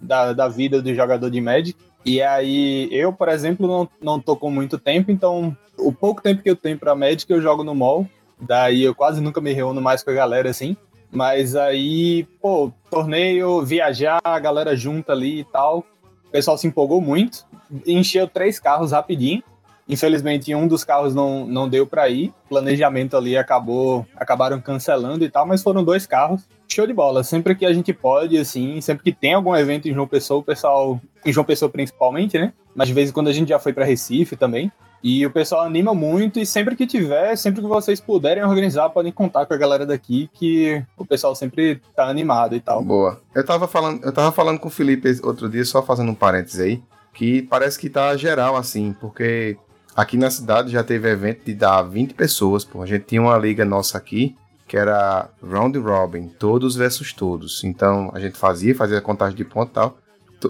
da, da vida do jogador de Magic. E aí, eu, por exemplo, não, não tô com muito tempo, então o pouco tempo que eu tenho pra Magic eu jogo no mall. Daí eu quase nunca me reúno mais com a galera assim. Mas aí, pô, torneio, viajar, a galera junta ali e tal. O pessoal se empolgou muito. Encheu três carros rapidinho. Infelizmente, um dos carros não, não deu para ir. Planejamento ali acabou, acabaram cancelando e tal, mas foram dois carros. Show de bola. Sempre que a gente pode, assim, sempre que tem algum evento em João Pessoa, o pessoal, em João Pessoa principalmente, né? Mas de vez em quando a gente já foi para Recife também. E o pessoal anima muito e sempre que tiver, sempre que vocês puderem organizar, podem contar com a galera daqui que o pessoal sempre tá animado e tal. Boa. Eu tava falando, eu tava falando com o Felipe outro dia, só fazendo um parênteses aí, que parece que tá geral assim, porque aqui na cidade já teve evento de dar 20 pessoas, pô. A gente tinha uma liga nossa aqui, que era round robin, todos versus todos. Então a gente fazia, fazia a contagem de ponto e tal.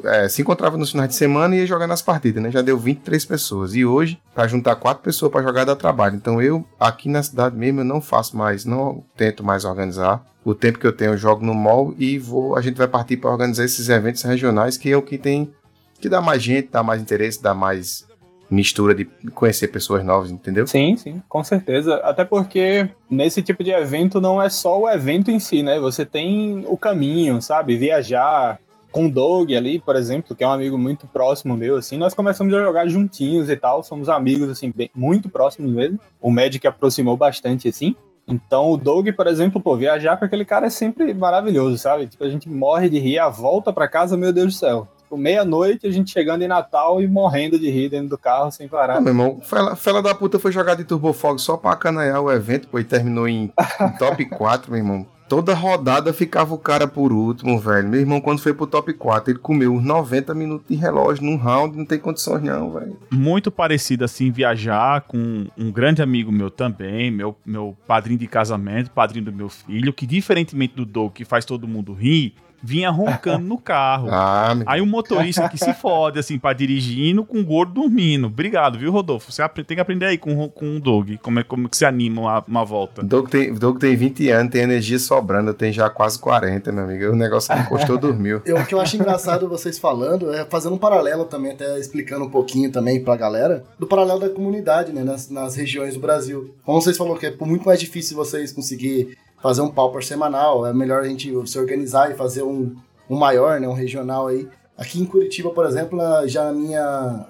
É, se encontrava nos finais de semana e ia jogar nas partidas, né? Já deu 23 pessoas. E hoje, pra juntar quatro pessoas pra jogar dá trabalho. Então eu, aqui na cidade mesmo, eu não faço mais, não tento mais organizar. O tempo que eu tenho, eu jogo no mall e vou, a gente vai partir para organizar esses eventos regionais, que é o que tem, que dá mais gente, dá mais interesse, dá mais mistura de conhecer pessoas novas, entendeu? Sim, sim, com certeza. Até porque nesse tipo de evento não é só o evento em si, né? Você tem o caminho, sabe? Viajar. Com o Doug ali, por exemplo, que é um amigo muito próximo meu, assim, nós começamos a jogar juntinhos e tal, somos amigos, assim, bem- muito próximos mesmo. O Magic aproximou bastante, assim. Então, o Doug, por exemplo, pô, viajar com aquele cara é sempre maravilhoso, sabe? Tipo, a gente morre de rir, a volta pra casa, meu Deus do céu. Tipo, meia-noite, a gente chegando em Natal e morrendo de rir dentro do carro sem parar. Ah, meu irmão, fela, fela da puta foi jogar de Turbofog só pra acanaiar o evento, pô, e terminou em, em top 4, meu irmão. Toda rodada ficava o cara por último, velho. Meu irmão, quando foi pro top 4, ele comeu uns 90 minutos de relógio num round, não tem condições não, velho. muito parecido assim viajar com um grande amigo meu também, meu, meu padrinho de casamento, padrinho do meu filho, que diferentemente do Doug que faz todo mundo rir, vinha roncando no carro. Ah, Aí o motorista que se fode, assim, pra dirigindo com o gordo dormindo. Obrigado, viu, Rodolfo? Você tem que aprender aí com, o- com o Doug, como é como que se anima uma, uma volta. Doug tem, Doug tem 20 anos, tem energia sobrando, eu tenho já quase 40, meu amigo. O negócio que encostou, dormiu. Eu, o que eu acho engraçado vocês falando é fazendo um paralelo também, até explicando um pouquinho também pra galera, do paralelo da comunidade, né, nas, nas regiões do Brasil. Como vocês falaram que é muito mais difícil vocês conseguir fazer um pauper semanal, é melhor a gente se organizar e fazer um, um maior, né, um regional aí. Aqui em Curitiba, por exemplo, já na minha,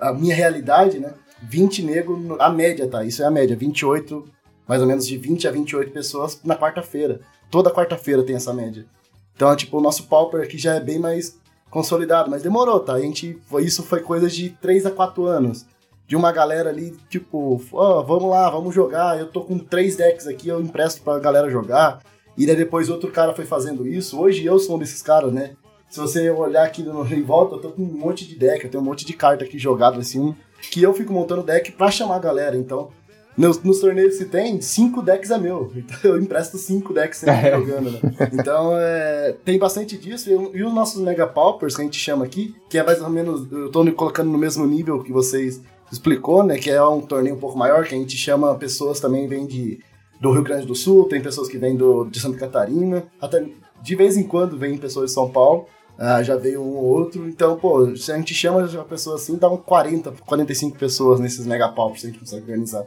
a, a minha realidade, né, 20 negros, a média, tá? Isso é a média, 28, mais ou menos de 20 a 28 pessoas na quarta-feira. Toda quarta-feira tem essa média. Então, tipo, o nosso pauper aqui já é bem mais consolidado, mas demorou, tá? A gente, isso foi coisa de 3 a 4 anos. De uma galera ali, tipo, ó, vamos lá, vamos jogar. Eu tô com três decks aqui, eu empresto pra galera jogar. E daí depois outro cara foi fazendo isso. Hoje eu sou um desses caras, né? Se você olhar aqui no, em volta, eu tô com um monte de deck, eu tenho um monte de carta aqui jogado assim, que eu fico montando deck pra chamar a galera. Então, nos, nos torneios que tem, cinco decks é meu. Então eu empresto cinco decks sempre É. jogando, né? Então é, tem bastante disso. E, e os nossos Mega Paupers, que a gente chama aqui, que é mais ou menos. Eu tô colocando no mesmo nível que vocês explicou, né? Que é um torneio um pouco maior, que a gente chama pessoas também vêm de do Rio Grande do Sul, tem pessoas que vêm do, de Santa Catarina, até de vez em quando vem pessoas de São Paulo. ah, já veio um ou outro, então, pô, se a gente chama uma pessoa assim, dá um 40, 45 pessoas nesses mega paupers que a gente consegue organizar.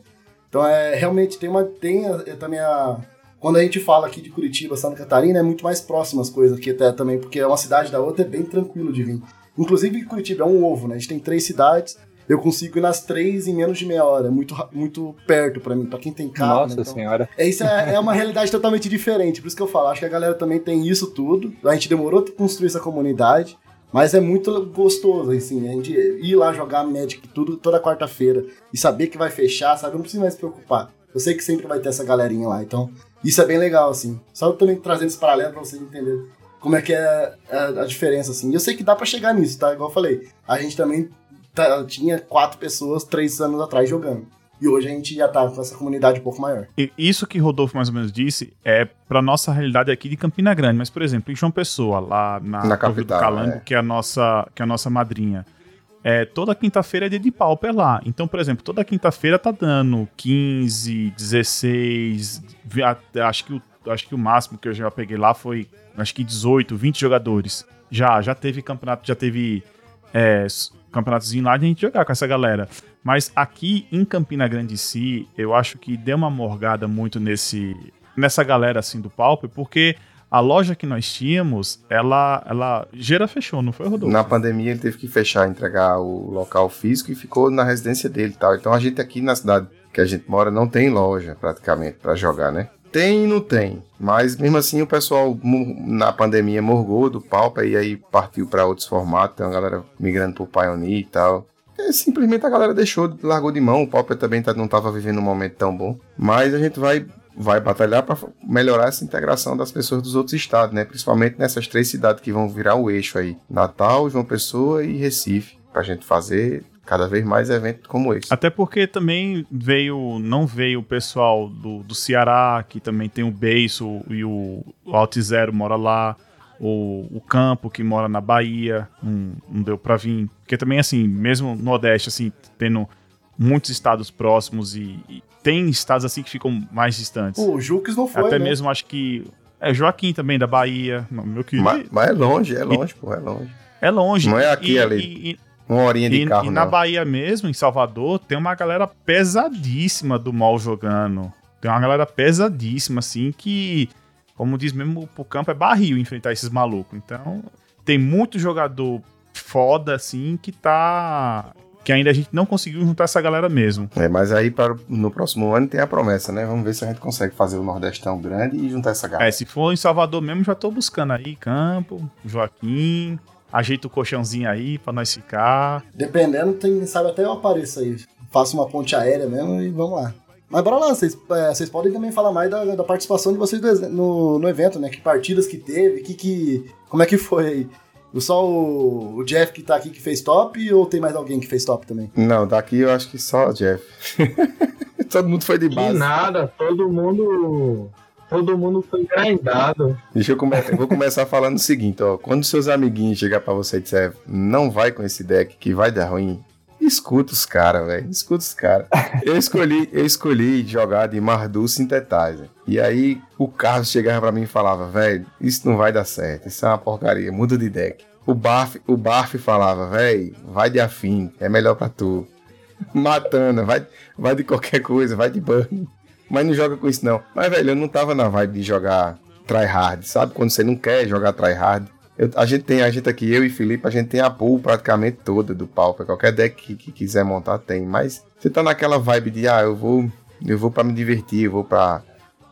Então, é, realmente, tem uma. Tem a- é também a. Quando a gente fala aqui de Curitiba, Santa Catarina, é muito mais próximo as coisas aqui até também, porque uma cidade da outra é bem tranquilo de vir. Inclusive, Curitiba é um ovo, né? A gente tem três cidades, eu consigo ir nas três em menos de meia hora. É muito, muito perto pra mim, pra quem tem carro. Nossa né? Então, senhora. é, isso é, é uma realidade totalmente diferente, por isso que eu falo, acho que a galera também tem isso tudo. A gente demorou pra construir essa comunidade, mas é muito gostoso, assim, a gente ir lá jogar Magic tudo toda quarta-feira e saber que vai fechar, sabe? Não preciso mais se preocupar. Eu sei que sempre vai ter essa galerinha lá, então isso é bem legal, assim. Só também trazendo esse paralelo pra vocês entenderem como é que é a, a diferença, assim. E eu sei que dá pra chegar nisso, tá? Igual eu falei, a gente também tinha quatro pessoas três anos atrás jogando. E hoje a gente já tá com essa comunidade um pouco maior. E Isso que Rodolfo mais ou menos disse é pra nossa realidade aqui de Campina Grande, mas por exemplo, em João Pessoa, lá na, Na Torre do capital, Calango, é. que é a nossa que é a nossa madrinha. É, toda quinta-feira é dia de pauper lá. Então, por exemplo, toda quinta-feira tá dando 15, 16, vi- a- acho que o acho que o máximo que eu já peguei lá foi acho que 18, 20 jogadores. Já, já teve campeonato, já teve é, campeonatozinho lá de a gente jogar com essa galera. Mas aqui em Campina Grande em si, eu acho que deu uma morgada muito nesse nessa galera assim do Pauper, porque a loja que nós tínhamos, ela, ela Gera fechou, não foi, Rodolfo? Na pandemia ele teve que fechar, entregar o local físico e ficou na residência dele e tal. Então a gente aqui na cidade que a gente mora não tem loja praticamente pra jogar, né? Tem e não tem, mas mesmo assim o pessoal na pandemia morgou do Pauper e aí partiu pra outros formatos, tem uma galera migrando pro Pioneer e tal. É, simplesmente a galera deixou, largou de mão, o Pauper também tá- não tava vivendo um momento tão bom. Mas a gente vai vai batalhar para melhorar essa integração das pessoas dos outros estados, né? Principalmente nessas três cidades que vão virar o eixo aí: Natal, João Pessoa e Recife, pra gente fazer cada vez mais eventos como esse. Até porque também veio, não veio o pessoal do, do Ceará, que também tem o Beiço e o, o Alt Zero mora lá, o, o Campo, que mora na Bahia, não, não deu pra vir. Porque também, assim, mesmo no Nordeste, assim, tendo muitos estados próximos e, e tem estados, assim, que ficam mais distantes. O Jukes não foi, Até né? mesmo, acho que... É, Joaquim também, da Bahia, meu querido. Mas, mas é longe, é longe, pô, é longe. É longe. Não é aqui, e, ali. Uma horinha de e, carro, e na não. Bahia mesmo, em Salvador, tem uma galera pesadíssima do mal jogando. Tem uma galera pesadíssima, assim, que, como diz mesmo, pro campo é barril enfrentar esses malucos. Então, tem muito jogador foda, assim, que tá. Que ainda a gente não conseguiu juntar essa galera mesmo. É, mas aí para, no próximo ano tem a promessa, né? Vamos ver se a gente consegue fazer o Nordestão grande e juntar essa galera. É, se for em Salvador mesmo, já tô buscando aí, Campo, Joaquim. Ajeita o colchãozinho aí pra nós ficar. Dependendo, tem, sabe, até eu apareço aí. Faço uma ponte aérea mesmo e vamos lá. Mas bora lá, vocês, é, vocês podem também falar mais da, da participação de vocês do no, no evento, né? Que partidas que teve, que, que, como é que foi aí? Só o, o Jeff que tá aqui que fez top ou tem mais alguém que fez top também? Não, daqui eu acho que só o Jeff. Todo mundo foi de base. nada, todo mundo. Todo mundo foi grindado. Deixa eu começar. Vou começar falando o seguinte, ó. Quando seus amiguinhos chegar pra você e disser, não vai com esse deck que vai dar ruim, escuta os caras, velho. Escuta os caras. Eu escolhi, eu escolhi jogar de Mardu Synthetizer. E aí o Carlos chegava pra mim e falava, velho, isso não vai dar certo. Isso é uma porcaria. Muda de deck. O Barf, o Barf falava, velho, vai de afim, é melhor pra tu. Matana, vai, vai de qualquer coisa, vai de burn. Mas não joga com isso não. Mas, velho, eu não tava na vibe de jogar tryhard, sabe? Quando você não quer jogar tryhard. Eu, a gente tem, a gente aqui, eu e Felipe, a gente tem a pool praticamente toda do Pauper. Qualquer deck que, que quiser montar tem. Mas você tá naquela vibe de, ah, eu vou, eu vou pra me divertir, eu vou pra,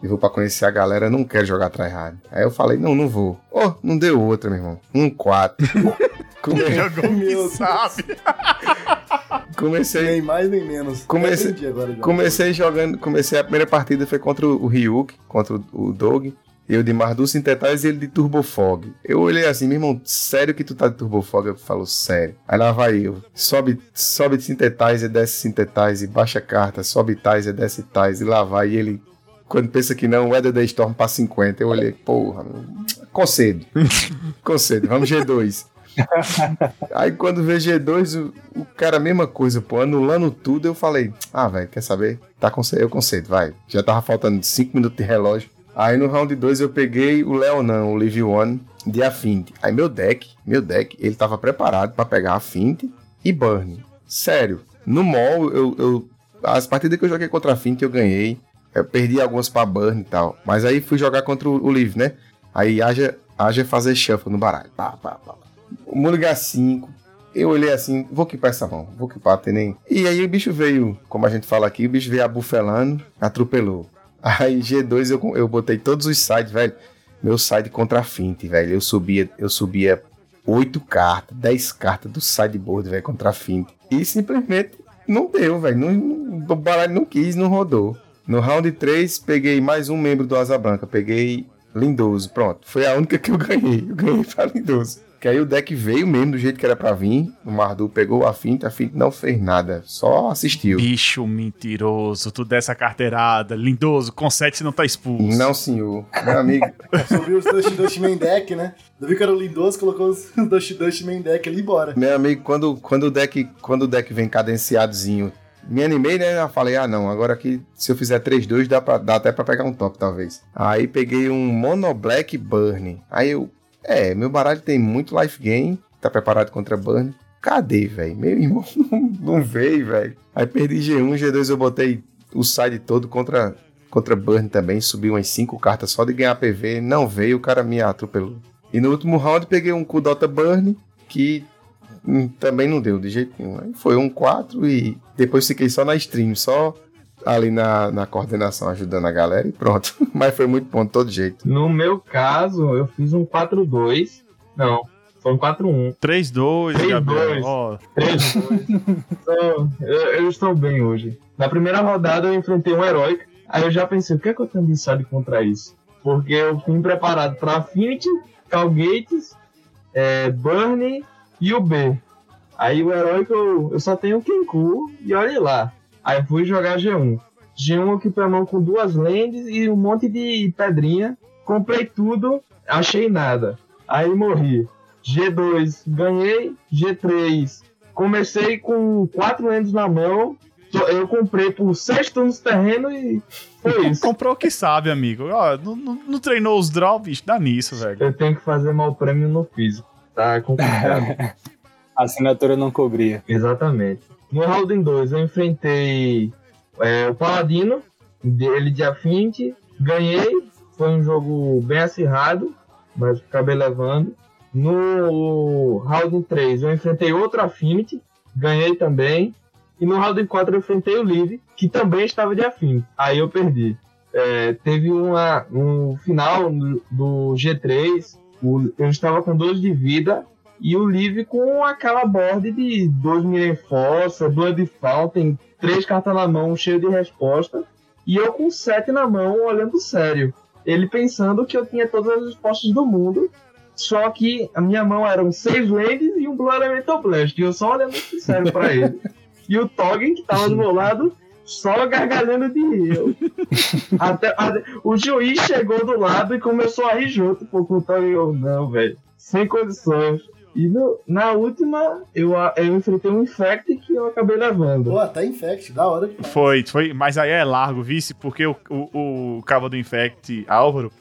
eu vou pra conhecer a galera, eu não quero jogar tryhard. Aí eu falei, não, não vou. Oh, não deu outra, meu irmão. Um 4. Jogou Meu que Deus. sabe. Comecei, Nem mais nem menos. Comecei-. Comecei jogando, comecei a primeira partida foi contra o Ryuk, contra o, Dog. Eu de Mardu Synthetize e ele de Turbo Fog. Eu olhei assim, meu irmão, sério que tu tá de Turbo Fog? Eu falo, sério. Aí lá vai eu. Sobe, sobe Synthetize, desce Synthetize, baixa carta, sobe Tize, desce Tize, e lá vai. E ele, quando pensa que não, Weather Day Storm pra 50. Eu olhei, porra, concedo. concedo, vamos G2. Aí quando vê G2, o, o cara, mesma coisa, pô, anulando tudo, eu falei, ah, velho, quer saber? Tá eu concedo, vai. Já tava faltando 5 minutos de relógio. Aí no round 2 eu peguei o Leonan, o Live One, de Affinity. Aí meu deck, meu deck, ele tava preparado pra pegar Affinity e Burn. Sério, no mall, eu, eu- as partidas que eu joguei contra Affinity eu ganhei. Eu perdi algumas pra Burn e tal. Mas aí fui jogar contra o, o Live, né? Aí haja, haja fazer shuffle no baralho. Pá, pá, pá. O Mulligar 5. Eu olhei assim, vou equipar essa mão, vou equipar, tem nem. E aí o bicho veio, como a gente fala aqui, o bicho veio abufelando, atropelou. Aí G2 eu, eu botei todos os sides, velho. Meu side contra a Fint, velho. Eu subia, eu subia 8 cartas, 10 cartas do sideboard, velho, contra a Fint. E simplesmente não deu, velho. Não- o baralho não quis, não rodou. No round 3, peguei mais um membro do Asa Branca. Peguei Lindoso. Pronto. Foi a única que eu ganhei. Eu ganhei pra Lindoso. Que aí o deck veio mesmo do jeito que era pra vir. O Mardu pegou a finta, a finta não fez nada. Só assistiu. Bicho mentiroso, tu dessa carteirada, lindoso, com 7 não tá expulso. Não, senhor. Meu amigo. Subiu os Dust Dust Main Deck, né? Eu vi que era o Lindoso, colocou os Dust Dust Main Deck ali e bora. Meu amigo, quando, quando, o deck, quando o deck vem cadenciadozinho, me animei, né? Eu falei, ah, não, agora aqui, se eu fizer 3-2, dá, pra- dá até pra pegar um top, talvez. Aí peguei um Mono Black Burn. Aí eu, é, meu baralho tem muito life gain, tá preparado contra Burn. Cadê, velho? Meu irmão não, não veio, velho. Aí perdi G1, G2 eu botei o side todo contra, contra Burn também, subi umas 5 cartas só de ganhar PV, não veio, o cara me atropelou. E no último round peguei um Kudota Burn, que hum, também não deu de jeito nenhum. Aí foi um 4 e depois fiquei só na stream, só ali na, na coordenação ajudando a galera e pronto. Mas foi muito bom de todo jeito. No meu caso, eu fiz um 4-2. Não, foi um 4-1. 3-2, 3-2. Gabriel. Ó, 3-2. Então, eu, eu estou bem hoje. Na primeira rodada eu enfrentei um herói. Aí eu já pensei, o que é que eu tenho de insight contra isso? Porque eu fui preparado para Affinity, Calgates, é, Burn e o B. Aí o herói que eu, eu só tenho o Kenku e olha lá. Aí fui jogar G1. G1 eu equipei a mão com duas lentes e um monte de pedrinha. Comprei tudo, achei nada. Aí morri. G2 ganhei, G3 comecei com quatro lentes na mão. Eu comprei por seis turnos de terreno e foi isso. comprou o que sabe, amigo. Ó, não, não- não treinou os draw, bicho, dá nisso, velho. Eu tenho que fazer mal prêmio no físico. Tá complicado. A assinatura não cobria. Exatamente. No Round 2 eu enfrentei é, o Paladino, ele de Affinity, ganhei, foi um jogo bem acirrado, mas acabei levando. No Round 3 eu enfrentei outro Affinity, ganhei também. E no Round 4 eu enfrentei o Live, que também estava de Affinity. Aí eu perdi. É, teve uma, um final do, do G3, o- eu estava com 12 de vida, e o Live com aquela board de 2 mil força, Blood Fountain, três cartas na mão, cheio de resposta. E eu com 7 na mão, olhando sério. Ele pensando que eu tinha todas as respostas do mundo. Só que a minha mão eram seis lands e um Blue Elemental Blast. E eu só olhando sério pra ele. E o Toggen, que tava do meu lado, só gargalhando de rir. Até, até- o juiz chegou do lado e começou a rir junto pô, com o Toggen. Eu, não, velho. Sem condições. E no- na última, eu, eu enfrentei um Infect que eu acabei levando. Pô, até Infect, da hora demais. Foi, foi, mas aí é largo, vice, porque o, o, o cabo do Infect, Álvaro,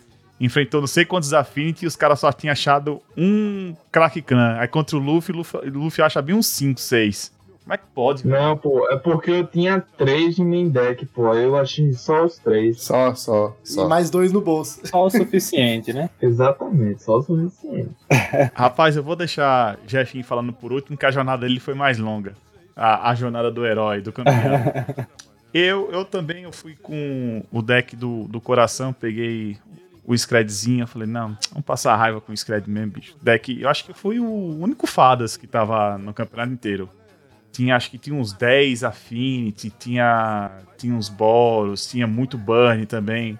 enfrentou não sei quantos Affinity e os caras só tinham achado um Crack Clan. Aí contra o Luffy, o Luffy, Luffy acha bem uns 5, 6. Como é que pode? Não, pô, é porque eu tinha três de main deck, pô. aí Eu achei só os três. Só, só, E só. mais dois no bolso. Só o suficiente, né? Exatamente, só o suficiente. Rapaz, eu vou deixar Jeffinho falando por último, que a jornada dele foi mais longa. A, a jornada do herói, do campeão. eu, eu também eu fui com o deck do, do coração, peguei o Scredzinho, eu falei, não, vamos passar raiva com o Scred mesmo, bicho. Deck, eu acho que foi o único Fadas que tava no campeonato inteiro. Tinha, acho que tinha uns 10 Affinity, tinha, tinha uns Boros, tinha muito Burn também.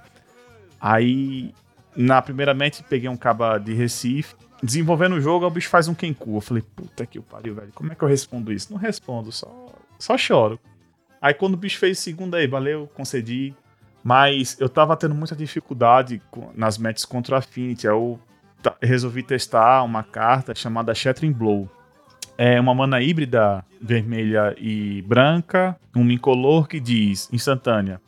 Aí, na primeiramente, peguei um caba de Recife, desenvolvendo o jogo, o bicho faz um Kenku. Eu falei, puta que o pariu, velho. Como é que eu respondo isso? Não respondo, só, só choro. Aí quando o bicho fez segunda aí, valeu, concedi. Mas eu tava tendo muita dificuldade nas matches contra o Affinity. Aí eu resolvi testar uma carta chamada Shattering Blow. É uma mana híbrida vermelha e branca, um incolor que diz instantânea.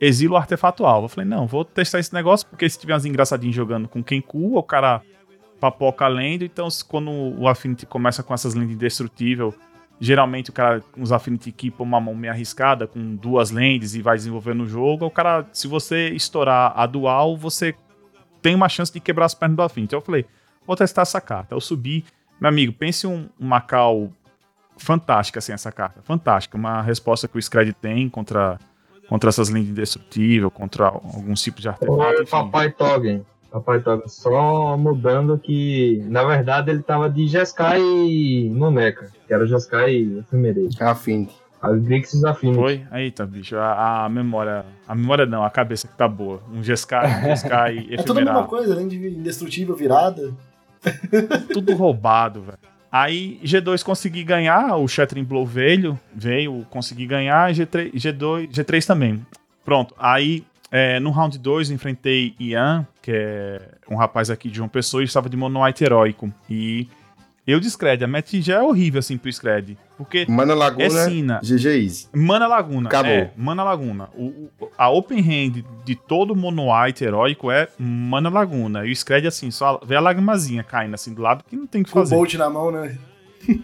Exila o artefato alvo. Eu falei, não, vou testar esse negócio, porque se tiver uns engraçadinhos jogando com Kenku, o cara papoca a lenda, então quando o Affinity começa com essas lendas indestrutível, geralmente o cara, os Affinity equipa uma mão meio arriscada, com duas lentes e vai desenvolvendo o jogo, o cara, se você estourar a dual, você tem uma chance de quebrar as pernas do Affinity. Eu falei, vou testar essa carta. Eu subi, meu amigo, pense um, uma cal fantástica assim essa carta, fantástica, uma resposta que o Scred tem contra contra essas lentes indestrutível, contra alguns tipos de artefato, enfim. Papai Toggen. Papai Toggen. Só mudando que, na verdade, ele tava de Jeskai no Mecha, que era Jeskai Ephemerate. Affinity. As Grixis Affinity. Foi? Eita, bicho, a, a memória. A memória não, a cabeça que tá boa. Um Jeskai, um Jeskai É tudo a mesma coisa, além de indestrutível, virada. Tudo roubado, velho. Aí G2 consegui ganhar, o Shattering Blow veio, veio, consegui ganhar, e G3, G2, G3 também. Pronto, aí é, no round 2 enfrentei Ian, que é um rapaz aqui de João Pessoa, e estava de Mono heróico. E eu de Scred, a match já é horrível assim pro Scred, porque Mana Laguna, é Sina. GG Easy. Mana Laguna. Acabou. É, Mana Laguna. O, o- a open hand de todo mono white heróico é Mana Laguna. E o Scred, assim, só vê a lagrimazinha caindo assim do lado que não tem o que Com o fazer. Bolt na mão, né?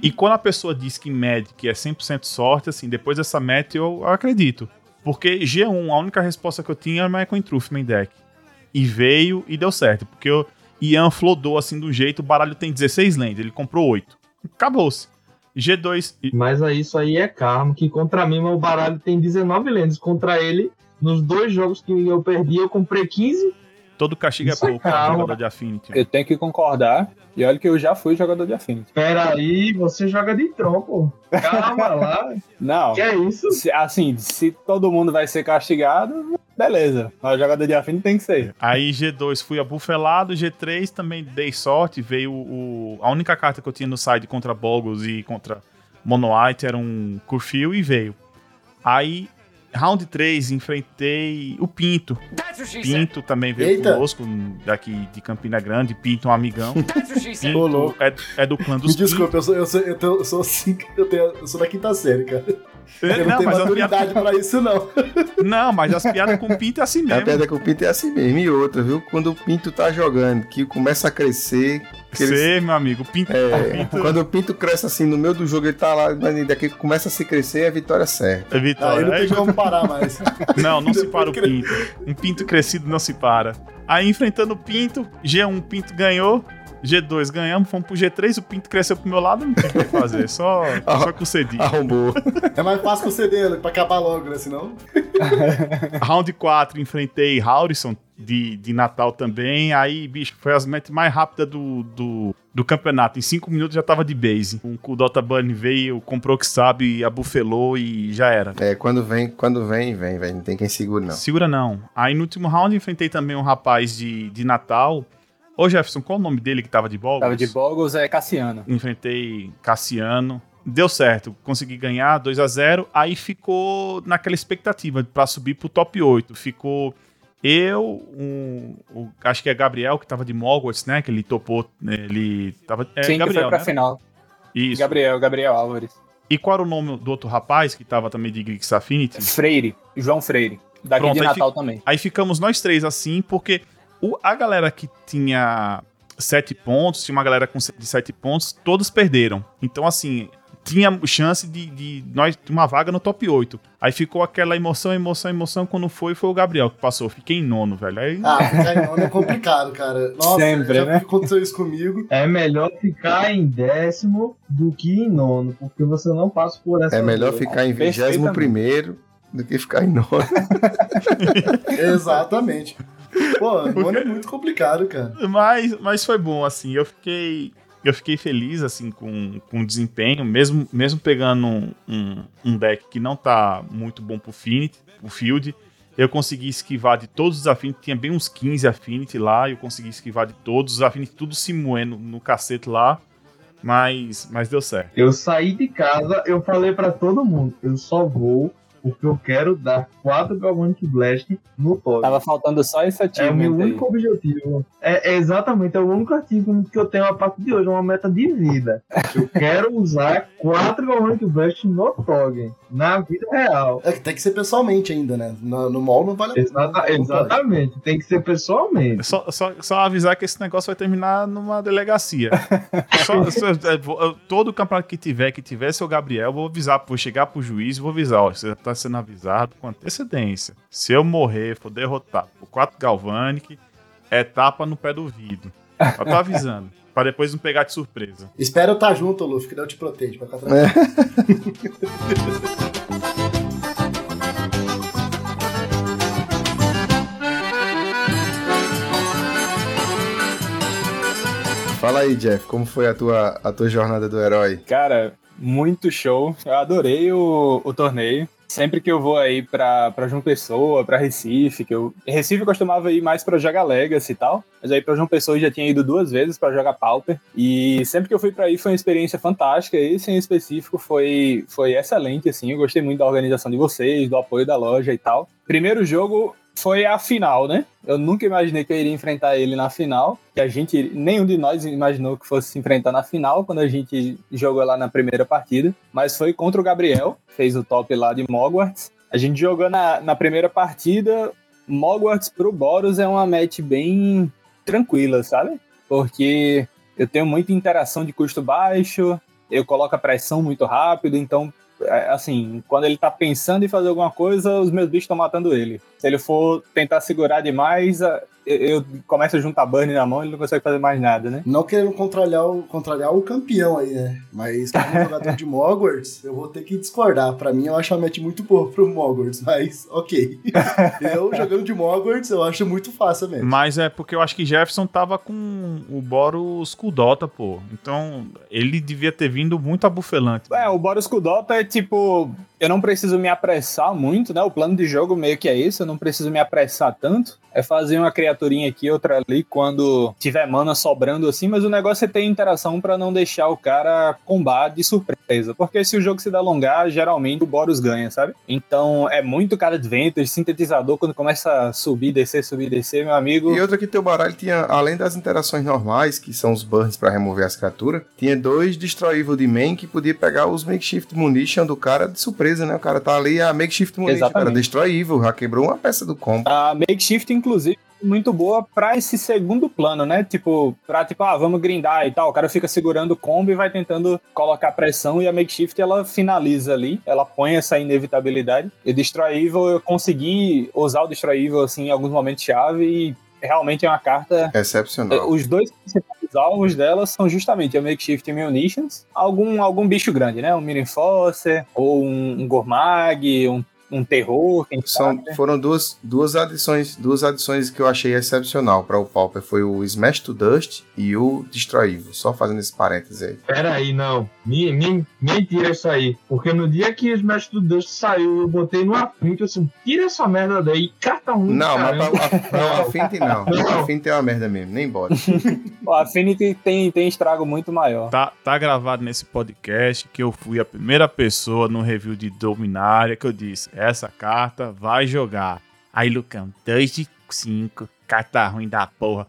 E quando a pessoa diz que Magic é 100% sorte, assim, depois dessa match eu, eu acredito. Porque G1, a única resposta que eu tinha era Michael Truth main deck. E veio e deu certo. Porque o Ian flodou assim do jeito, o baralho tem 16 lands, ele comprou 8. Acabou-se. G2. e- Mas aí isso aí é karma, que contra mim meu baralho tem 19 lendas. Contra ele, nos dois jogos que eu perdi, eu comprei 15. Todo castigo é é pouco para calma. jogador de Affinity. Eu tenho que concordar. E olha que eu já fui jogador de Affinity. Pera aí, você joga de tronco. Calma lá. Não. Que é isso? se- assim, se todo mundo vai ser castigado, beleza. Mas jogador de Affinity tem que ser. Aí G2 fui abufelado, G3 também dei sorte, veio o. A única carta que eu tinha no side contra Boggles e contra Mono White era um Curfew e veio. Aí, round 3, enfrentei o Pinto. Pinto também veio Eita. conosco, daqui de Campina Grande, Pinto um amigão. Pinto é, é do clã Me dos desculpa, eu sou, eu sou, eu tô- eu sou assim, eu, tenho, eu sou da quinta série, cara. Pintos. Eu não, Não, tenho maturidade piadas, pra isso, não. não, mas as piadas com Pinto é assim A mesmo. pedra com o Pinto é assim mesmo. E outra, viu? Quando o Pinto tá jogando, que começa a crescer. Que ele- Sei, meu amigo, Pinto, é, Pinto quando o Pinto cresce assim no meio do jogo, ele tá lá, mas daqui que começa a se crescer, é a vitória certa. é Aí vitória. não Aí tem como parar mais. Não, não se para o Pinto. Um Pinto crescido não se para. Aí enfrentando o Pinto, G1 Pinto ganhou, G2 ganhamos, fomos pro G3, o Pinto cresceu pro meu lado, não tinha o que fazer, só, só concedi. Arrombou. É mais fácil conceder, né, pra acabar logo, né? Senão. Round 4, enfrentei Haurison de, de Natal também. Aí, bicho, foi as metas mais rápidas do, do, do campeonato. Em 5 minutos já tava de base. Um, o Dota Bunny veio, comprou o que sabe, abufelou e já era. É, quando vem, quando vem, vem, vem. Não tem quem segure, não. Segura não. Aí no último round enfrentei também um rapaz de, de Natal. Ô Jefferson, qual o nome dele que tava de bola? Tava de Boggles é Cassiano. Enfrentei Cassiano. Deu certo, consegui ganhar 2 a 0 Aí ficou naquela expectativa pra subir pro top 8. Ficou eu, um, o- acho que é Gabriel, que tava de Mogwarts, né? Que ele topou. né, Ele tava. É, Sim, que Gabriel, foi pra né? final. Isso. Gabriel, Gabriel Álvares. E qual era o nome do outro rapaz que tava também de Geeks Affinity? Freire, João Freire. Daqui Pronto, de aí Natal também. Aí ficamos nós três assim, porque o- a galera que tinha sete pontos, tinha uma galera com de sete pontos, todos perderam. Então, assim, tinha chance de, de nós de uma vaga no top 8. Aí ficou aquela emoção, emoção, emoção. Quando foi, foi o Gabriel que passou. Fiquei em nono, velho. Aí, Ah, ficar em nono é complicado, cara. Nossa, Sempre, já né? aconteceu isso comigo. É melhor ficar em décimo do que em nono, porque você não passa por essa. É melhor dor. ficar em vigésimo primeiro do que ficar em nono. Exatamente. Pô, nono é muito complicado, cara. Mas, mas foi bom, assim. Eu fiquei. Eu fiquei feliz, assim, com, com o desempenho, mesmo, mesmo pegando um, um, um deck que não tá muito bom pro Finity, pro Field. Eu consegui esquivar de todos os Affinity, tinha bem uns 15 Affinity lá, eu consegui esquivar de todos os Affinity, tudo se moendo no cacete lá, mas, mas deu certo. Eu saí de casa, eu falei pra todo mundo, eu só vou porque eu quero dar quatro Galvanic Blast no top. Tava faltando só esse É o meu aí. único objetivo. É, é exatamente, é o único ativo que eu tenho a partir de hoje, é uma meta de vida. Eu quero usar quatro Galvanic Blast no Togen, na vida real. É que tem que ser pessoalmente ainda, né? No, no mall não vale a Exata- não pode. exatamente, tem que ser pessoalmente. Só, só, só avisar que esse negócio vai terminar numa delegacia. Só- só- é, todo campeonato que tiver, que tiver seu Gabriel, eu vou avisar, vou chegar pro juiz e vou avisar, ó, você tá sendo avisado com antecedência. Se eu morrer, for derrotado por quatro Galvanic, é tapa no pé do vidro. Eu tô avisando. pra depois não pegar de surpresa. Espera eu estar junto, Luffy, que Deus te protege. Pra ficar tranquilo. Fala aí, Jeff, como foi a tua, a tua jornada do herói? Cara, muito show. Eu adorei o, o torneio. Sempre que eu vou aí pra, pra João Pessoa, pra Recife, que eu. Recife eu costumava ir mais pra jogar Legacy e tal. Mas aí pra João Pessoa eu já tinha ido duas vezes pra jogar Pauper. E sempre que eu fui pra aí foi uma experiência fantástica. Esse em específico foi, foi excelente, assim. Eu gostei muito da organização de vocês, do apoio da loja e tal. Primeiro jogo foi a final, né? Eu nunca imaginei que eu iria enfrentar ele na final. Que a gente, nenhum de nós imaginou que fosse se enfrentar na final quando a gente jogou lá na primeira partida. Mas foi contra o Gabriel, fez o top lá de Mogwarts. A gente jogou na, na primeira partida. Mogwarts pro Boros é uma match bem tranquila, sabe? Porque eu tenho muita interação de custo baixo, eu coloco a pressão muito rápido, então assim, quando ele tá pensando em fazer alguma coisa, os meus bichos estão matando ele. Se ele for tentar segurar demais, a- eu, começo a juntar burn na mão e ele não consegue fazer mais nada, né? Não querendo contrariar o, contrariar o campeão aí, né? Mas como jogador de Mogwarts, eu vou ter que discordar. Pra mim, eu acho a match muito boa pro Mogwarts, mas ok. eu jogando de Mogwarts, eu acho muito fácil mesmo. Mas é porque eu acho que Jefferson tava com o Boros Kudota, pô. Então ele devia ter vindo muito abufelante. É, o Boris Kudota é tipo. Eu não preciso me apressar muito, né? O plano de jogo meio que é isso, eu não preciso me apressar tanto. É fazer uma criaturinha aqui, outra ali, quando tiver mana sobrando assim, mas o negócio é ter interação pra não deixar o cara combar de surpresa. Porque se o jogo se alongar, geralmente o Boros ganha, sabe? Então é muito cara advantage, sintetizador, quando começa a subir, descer, subir, descer, meu amigo. E outra que teu baralho tinha, além das interações normais, que são os burns pra remover as criaturas, tinha dois Destroy Evil de main que podia pegar os Makeshift Munition do cara de surpresa, né? O cara tá ali, a Makeshift Munition, cara. Destroy Evil, já quebrou uma peça do combo. A makeshift, inclusive, é muito boa pra esse segundo plano, né? Tipo, pra tipo, ah, vamos grindar e tal. O cara fica segurando o combo e vai tentando colocar pressão e a makeshift ela finaliza ali, ela põe essa inevitabilidade. E Destroy Evil, eu consegui usar o Destroy Evil assim em alguns momentos chave e realmente é uma carta Excepcional. os dois principais alvos dela são justamente a Makeshift Munitions, algum, algum bicho grande, né? Um Mirin Fosser, ou um, um Gormag, um, um Terror, quem São, sabe. foram duas, duas adições, duas adições que eu achei excepcional para o Pauper. Foi o Smash to Dust e o Destroy Evil. Só fazendo esse parênteses aí. Pera aí, não. Me, me, mentira isso aí. Porque no dia que o Smash do Dust saiu, eu botei no Affinity, eu assim, tira essa merda daí, carta ruim. Não, mas pra, a, não, a Affinity não. Não. A Affinity é uma merda mesmo, nem bora. O Affinity tem, tem estrago muito maior. Tá, tá gravado nesse podcast que eu fui a primeira pessoa no review de Dominária que eu disse: essa carta vai jogar. Aí, Lucão, 2 de 5, carta ruim da porra.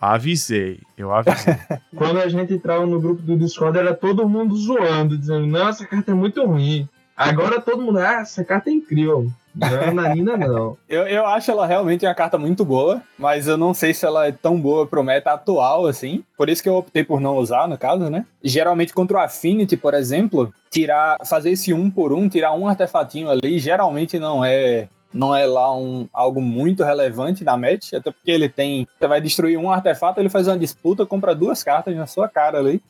Avisei, eu avisei. Quando a gente entrava no grupo do Discord, era todo mundo zoando, dizendo, não, essa carta é muito ruim. Agora todo mundo, ah, essa carta é incrível. Não, Nanina não. Eu, eu acho ela realmente uma carta muito boa, mas eu não sei se ela é tão boa pro meta atual, assim. Por isso que eu optei por não usar, no caso, né? Geralmente contra o Affinity, por exemplo, tirar, fazer esse um por um, tirar um artefatinho ali, geralmente não é não é lá um, algo muito relevante na match, até porque ele tem. Você vai destruir um artefato, ele faz uma disputa, compra duas cartas na sua cara ali,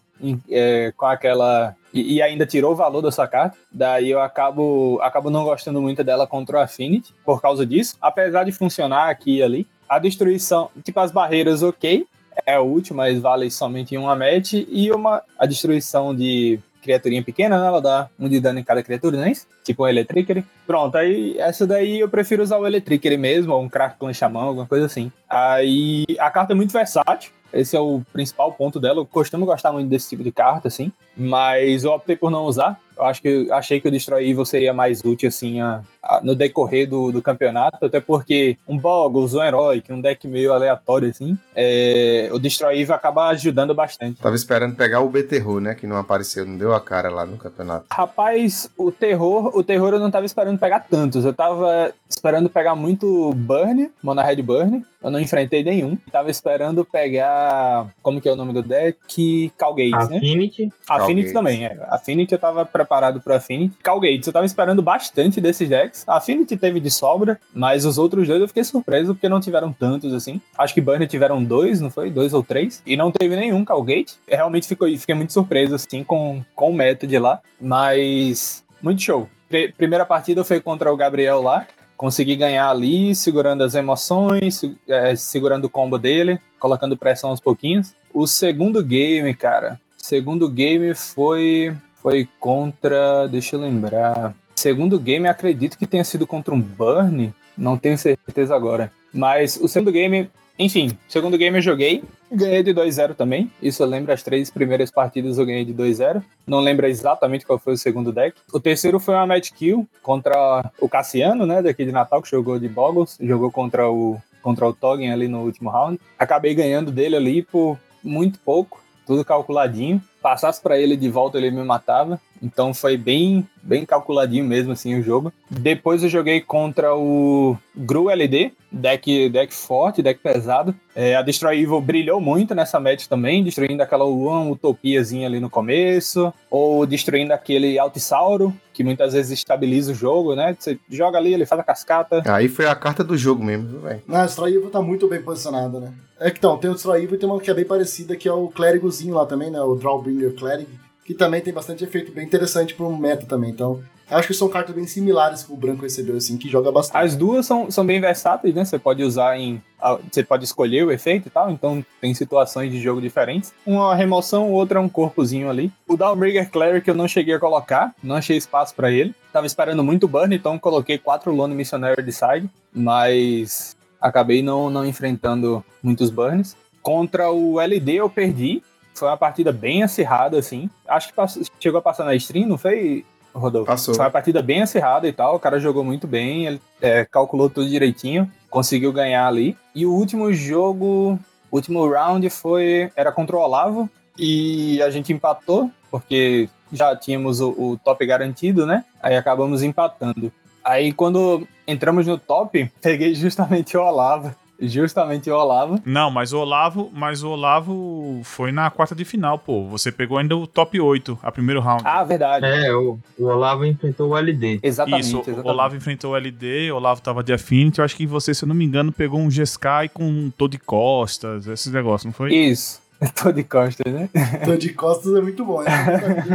é, com aquela. E, e ainda tirou o valor da sua carta. Daí eu acabo, acabo não gostando muito dela contra o Affinity por causa disso. Apesar de funcionar aqui e ali. A destruição, tipo as barreiras, ok. É útil, mas vale somente em uma match. E uma, a destruição de criaturinha pequena, né? Ela dá um de dano em cada criatura, não é isso? Tipo um Electricity. Pronto, aí essa daí eu prefiro usar o Electricity mesmo, ou um Crackling Xamã, alguma coisa assim. Aí a carta é muito versátil. Esse é o principal ponto dela. Eu costumo gostar muito desse tipo de carta, assim. Mas eu optei por não usar. Eu acho que achei que o Destroy Evil seria mais útil, assim, a- a- no decorrer do, do campeonato. Até porque um Boggles, um Heroic, um deck meio aleatório, assim, é, o Destroy Evil acaba ajudando bastante. Tava esperando pegar o B-Terror, né? Que não apareceu, não deu a cara lá no campeonato. Rapaz, o terror, o terror eu não tava esperando pegar tantos. Eu tava esperando pegar muito Burn, Red Burn. Eu não enfrentei nenhum. Tava esperando pegar. Como que é o nome do deck? Calgates, né? Affinity. Affinity também, é. Affinity eu tava preparado pro Affinity. Calgates, eu tava esperando bastante desses decks. Affinity teve de sobra, mas os outros dois eu fiquei surpreso porque não tiveram tantos assim. Acho que Burn tiveram dois, não foi? Dois ou três. E não teve nenhum Calgate. Eu realmente fiquei muito surpreso assim com, com o meta de lá. Mas muito show. Pri- Primeira partida foi contra o Gabriel lá. Consegui ganhar ali, segurando as emoções, é, segurando o combo dele, colocando pressão aos pouquinhos. O segundo game, cara. Segundo game foi foi contra, deixa eu lembrar. Segundo game, acredito que tenha sido contra um Burn, não tenho certeza agora. Mas o segundo game, enfim, segundo game eu joguei, ganhei de 2-0 também. Isso eu lembro, as três primeiras partidas eu ganhei de 2-0. Não lembro exatamente qual foi o segundo deck. O terceiro foi uma match kill contra o Cassiano, né, daqui de Natal, que jogou de Boggles, jogou contra o contra o Togen ali no último round. Acabei ganhando dele ali por muito pouco, tudo calculadinho. Passasse pra ele de volta, ele me matava. Então foi bem, bem calculadinho mesmo assim o jogo. Depois eu joguei contra o Gru LD, deck, deck forte, deck pesado. É, a Destroy Evil brilhou muito nessa match também, destruindo aquela One Utopiazinha ali no começo, ou destruindo aquele Altisauro, que muitas vezes estabiliza o jogo, né? Você joga ali, ele faz a cascata. Aí foi a carta do jogo mesmo, viu, velho. Não, a Destroy Evil tá muito bem posicionada, né? É que então, tem o Destroy Evil e tem uma que é bem parecida, que é o Clérigozinho lá também, né? O Drawbringer Cleric, que também tem bastante efeito bem interessante pro meta também. Então, acho que são cartas bem similares que o branco recebeu, assim, que joga bastante. As duas são, são bem versáteis, né? Você pode usar em. Você pode escolher o efeito e tal, então tem situações de jogo diferentes. Uma remoção, outra é um corpozinho ali. O Downbreaker Cleric eu não cheguei a colocar, não achei espaço pra ele. Tava esperando muito burn, então coloquei quatro Lone Missionary de side, mas acabei não, não enfrentando muitos burns. Contra o LD eu perdi. Foi uma partida bem acirrada, assim. Acho que passou- chegou a passar na stream, não foi, Rodolfo? Passou. Foi uma partida bem acirrada e tal. O cara jogou muito bem, ele é, calculou tudo direitinho, conseguiu ganhar ali. E o último jogo, o último round foi era contra o Olavo e a gente empatou porque já tínhamos o, o top garantido, né? Aí acabamos empatando. Aí quando entramos no top, peguei justamente o Olavo, justamente o Olavo. Não, mas o Olavo, mas o Olavo foi na quarta de final, pô. Você pegou ainda o top 8, a primeiro round. Ah, verdade. É, o, o Olavo enfrentou o LD. Exatamente, Isso, exatamente. o Olavo enfrentou o LD, o Olavo tava de Affinity. Eu acho que você, se eu não me engano, pegou um G-Sky com um Tô de Costas, esses negócios, não foi? Isso. Tô de costas, né? Então, de costas é muito bom, né?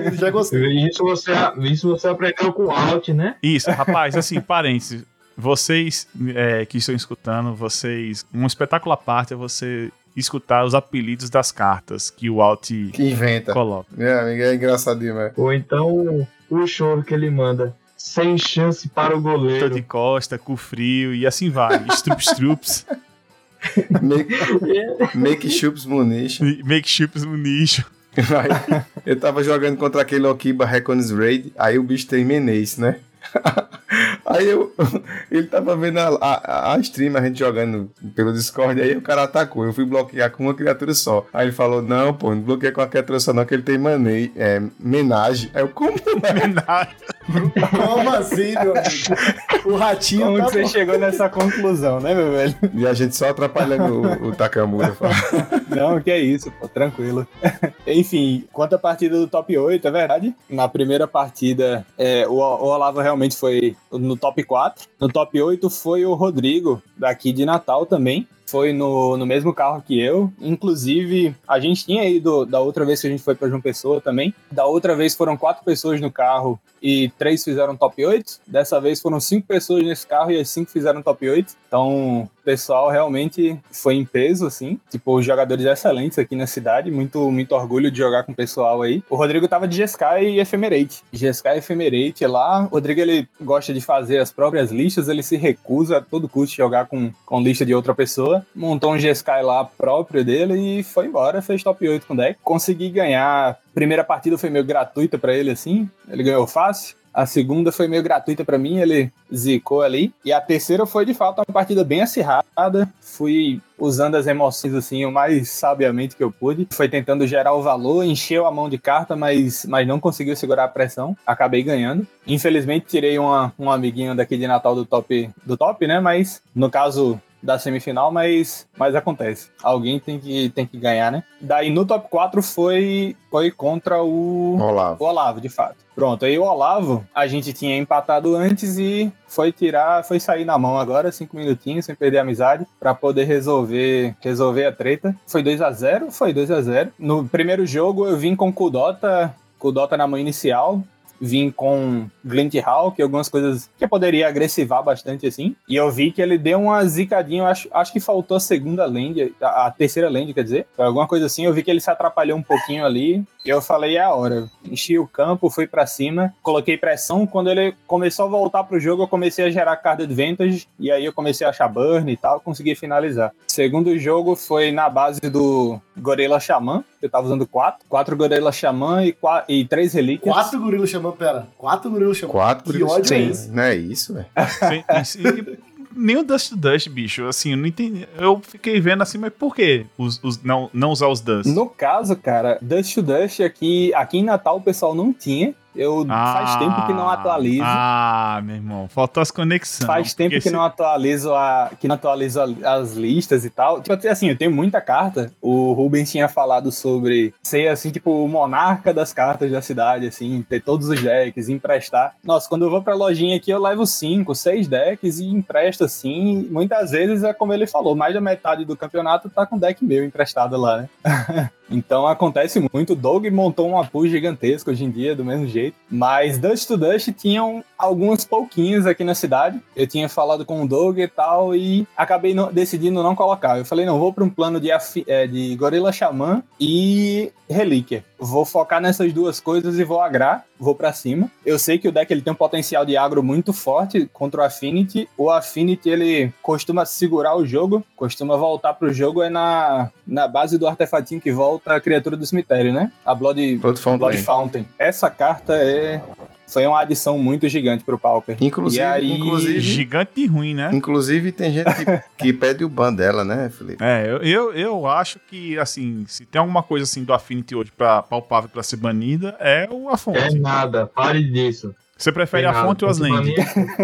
Eu já gostei. Isso você, isso você aprendeu com o Alt, né? Isso, rapaz, assim, parênteses. Vocês é, que estão escutando, vocês. Um espetáculo à parte é você escutar os apelidos das cartas que o Alt Que inventa. coloca. É, amigo, é engraçadinho, velho. Ou então o choro que ele manda. Sem chance para o Tô goleiro. de costa, cu frio e assim vai. Strups, strups, Make, make Chups Munition. make nicho. Aí, eu tava jogando contra aquele Okiba Reconis Raid, aí o bicho tem Menez, né? Aí eu, ele tava vendo a, a, a stream, a gente jogando pelo Discord, aí o cara atacou. Eu fui bloquear com uma criatura só. Aí ele falou: Não, pô, não bloqueia com a criatura só, não, que ele tem manei, é, menagem. Aí eu, como? Como assim, meu amigo? O ratinho Como tá que você bom. chegou nessa conclusão, né, meu velho? E a gente só atrapalhando o, o Takamura. Não, que é isso, pô, tranquilo. Enfim, quanto à partida do top 8, é verdade. Na primeira partida, é, o, o Olavo realmente foi no top 4. No top 8 foi o Rodrigo, daqui de Natal também. Foi no, no mesmo carro que eu. Inclusive, a gente tinha ido da outra vez que a gente foi para João Pessoa também. Da outra vez foram quatro pessoas no carro e três fizeram top 8. Dessa vez foram cinco pessoas nesse carro e as cinco fizeram top 8. Então, o pessoal realmente foi em peso, assim. Tipo, os jogadores excelentes aqui na cidade. Muito, muito orgulho de jogar com o pessoal aí. O Rodrigo tava de GSK e Ephemerate. GSK e Ephemerate lá. O Rodrigo, ele gosta de fazer as próprias listas. Ele se recusa a todo custo jogar com, com lista de outra pessoa. Montou um GSK lá próprio dele e foi embora. Fez top 8 com o deck. Consegui ganhar. Primeira partida foi meio gratuita pra ele, assim. Ele ganhou fácil. A segunda foi meio gratuita pra mim, ele zicou ali. E a terceira foi de fato uma partida bem acirrada. Fui usando as emoções assim o mais sabiamente que eu pude. Foi tentando gerar o valor, encheu a mão de carta, mas, mas não conseguiu segurar a pressão. Acabei ganhando. Infelizmente tirei uma, um amiguinho daqui de Natal do top, do top, né? Mas no caso da semifinal, mas, mas acontece. Alguém tem que, tem que ganhar, né? Daí no top 4 foi, foi contra o. Olavo. O Olavo, de fato. Pronto, aí o Olavo, a gente tinha empatado antes e foi tirar, foi sair na mão agora, cinco minutinhos, sem perder a amizade, pra poder resolver, resolver a treta. Foi 2 a 0 Foi 2 a 0 No primeiro jogo eu vim com Kudota, Kudota na mão inicial, vim com Glint Hawk, algumas coisas que poderia agressivar bastante assim. E eu vi que ele deu uma zicadinha, acho, acho que faltou a segunda land, a, a terceira land, quer dizer, alguma coisa assim. Eu vi que ele se atrapalhou um pouquinho ali. E eu falei, é a hora. Enchi o campo, fui pra cima, coloquei pressão. Quando ele começou a voltar pro jogo, eu comecei a gerar card advantage. E aí eu comecei a achar burn e tal, consegui finalizar. Segundo jogo foi na base do Gorilla Xamã. Eu tava usando quatro. Quatro Gorilla Xamã e, qua- e três relíquias. Quatro gorilas chamando, pera. Quatro gorilas chamando. Quatro Que ódio é esse? Não é isso, velho. Nem o Dust to Dust, bicho. Assim, eu não entendi. Eu fiquei vendo assim, mas por que os, os- não, não usar os Dust? No caso, cara, Dust to Dust aqui, aqui em Natal o pessoal não tinha. Eu faz tempo que não atualizo. Ah, meu irmão, faltou as conexões. Faz tempo que se- não atualizo a, que não atualizo a- as listas e tal. Tipo assim, eu tenho muita carta. O Rubens tinha falado sobre ser assim, tipo, o monarca das cartas da cidade, assim, ter todos os decks, emprestar. Nossa, quando eu vou pra lojinha aqui, eu levo cinco, seis decks e empresto assim. Muitas vezes é como ele falou, mais da metade do campeonato tá com deck meu emprestado lá, né? Então acontece muito. Doug montou uma pool gigantesca hoje em dia, do mesmo jeito. Mas Dust to Dust tinham algumas pouquinhas aqui na cidade. Eu tinha falado com o Doug e tal, e acabei não- decidindo não colocar. Eu falei, não, vou para um plano de, é, de Gorila Xamã e Relíquia. Vou focar nessas duas coisas e vou agrar, vou pra cima. Eu sei que o deck ele tem um potencial de agro muito forte contra o Affinity. O Affinity ele costuma segurar o jogo, costuma voltar pro jogo é na, na base do artefatinho que volta a criatura do cemitério, né? A Blood, Blood Fountain. Blood Fountain. Essa carta é foi uma adição muito gigante pro Pauper. Inclusive, E aí- inclusive, Gigante e ruim, né? inclusive tem gente que, que pede o ban dela, né, Felipe? É, eu, eu, eu acho que, assim, se tem alguma coisa assim do Affinity hoje pra, palpável pra ser banida, é o a É nada, pare disso. Você prefere Tem a nada. fonte ou as lentes?